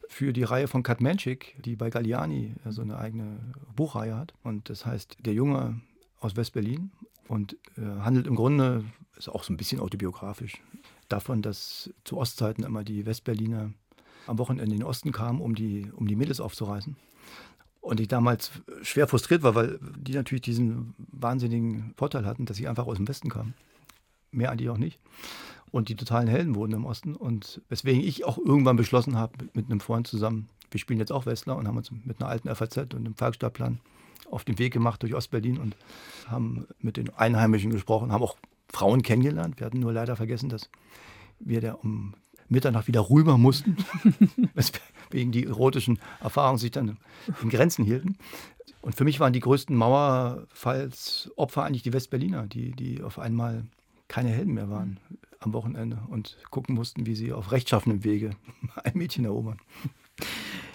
für die Reihe von Kat Menschik, die bei Galliani so eine eigene Buchreihe hat. Und das heißt Der Junge aus West-Berlin und äh, handelt im Grunde, ist auch so ein bisschen autobiografisch, davon, dass zu Ostzeiten immer die Westberliner am Wochenende in den Osten kamen, um die, um die Mädels aufzureißen. Und ich damals schwer frustriert war, weil die natürlich diesen wahnsinnigen Vorteil hatten, dass sie einfach aus dem Westen kamen. Mehr eigentlich auch nicht. Und die totalen Helden wurden im Osten. Und weswegen ich auch irgendwann beschlossen habe, mit einem Freund zusammen, wir spielen jetzt auch Westler und haben uns mit einer alten FAZ und einem Volksstadtplan auf den Weg gemacht durch Ostberlin und haben mit den Einheimischen gesprochen, haben auch Frauen kennengelernt. Wir hatten nur leider vergessen, dass wir da um Mitternacht wieder rüber mussten, [LAUGHS] wegen die erotischen Erfahrungen sich dann in Grenzen hielten. Und für mich waren die größten Mauerfallsopfer eigentlich die Westberliner, die, die auf einmal keine Helden mehr waren am Wochenende und gucken mussten, wie sie auf rechtschaffenem Wege [LAUGHS] ein Mädchen erobern.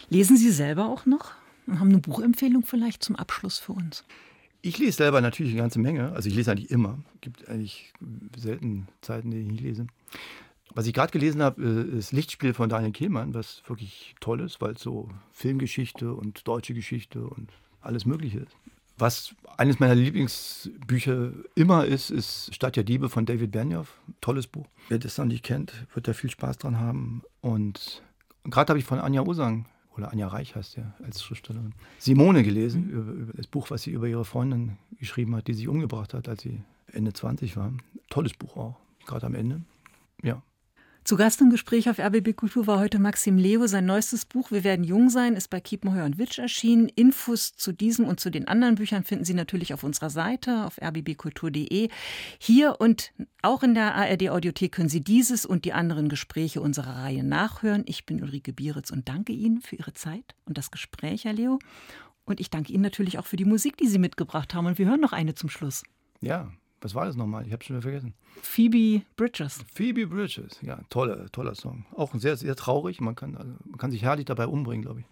Lesen Sie selber auch noch? Und haben eine Buchempfehlung vielleicht zum Abschluss für uns? Ich lese selber natürlich eine ganze Menge. Also ich lese eigentlich immer. Es gibt eigentlich selten Zeiten, die ich nicht lese. Was ich gerade gelesen habe, äh, ist Lichtspiel von Daniel Kehlmann, was wirklich toll ist, weil es so Filmgeschichte und deutsche Geschichte und alles Mögliche ist. Was eines meiner Lieblingsbücher immer ist, ist Stadt der Diebe von David Benioff. Tolles Buch. Wer das noch nicht kennt, wird da viel Spaß dran haben. Und gerade habe ich von Anja Osang, oder Anja Reich heißt ja als Schriftstellerin, Simone gelesen, über, über das Buch, was sie über ihre Freundin geschrieben hat, die sich umgebracht hat, als sie Ende 20 war. Tolles Buch auch, gerade am Ende. Ja, zu Gast im Gespräch auf RBB Kultur war heute Maxim Leo. Sein neuestes Buch Wir werden jung sein ist bei Kiepenheuer und Witsch erschienen. Infos zu diesem und zu den anderen Büchern finden Sie natürlich auf unserer Seite auf rbbkultur.de. Hier und auch in der ARD Audiothek können Sie dieses und die anderen Gespräche unserer Reihe nachhören. Ich bin Ulrike Bieritz und danke Ihnen für Ihre Zeit und das Gespräch, Herr Leo. Und ich danke Ihnen natürlich auch für die Musik, die Sie mitgebracht haben. Und wir hören noch eine zum Schluss. Ja, was war das nochmal? Ich habe schon wieder vergessen. Phoebe Bridges. Phoebe Bridges, ja, toller, toller Song. Auch sehr, sehr traurig. Man kann, also, man kann sich herrlich dabei umbringen, glaube ich.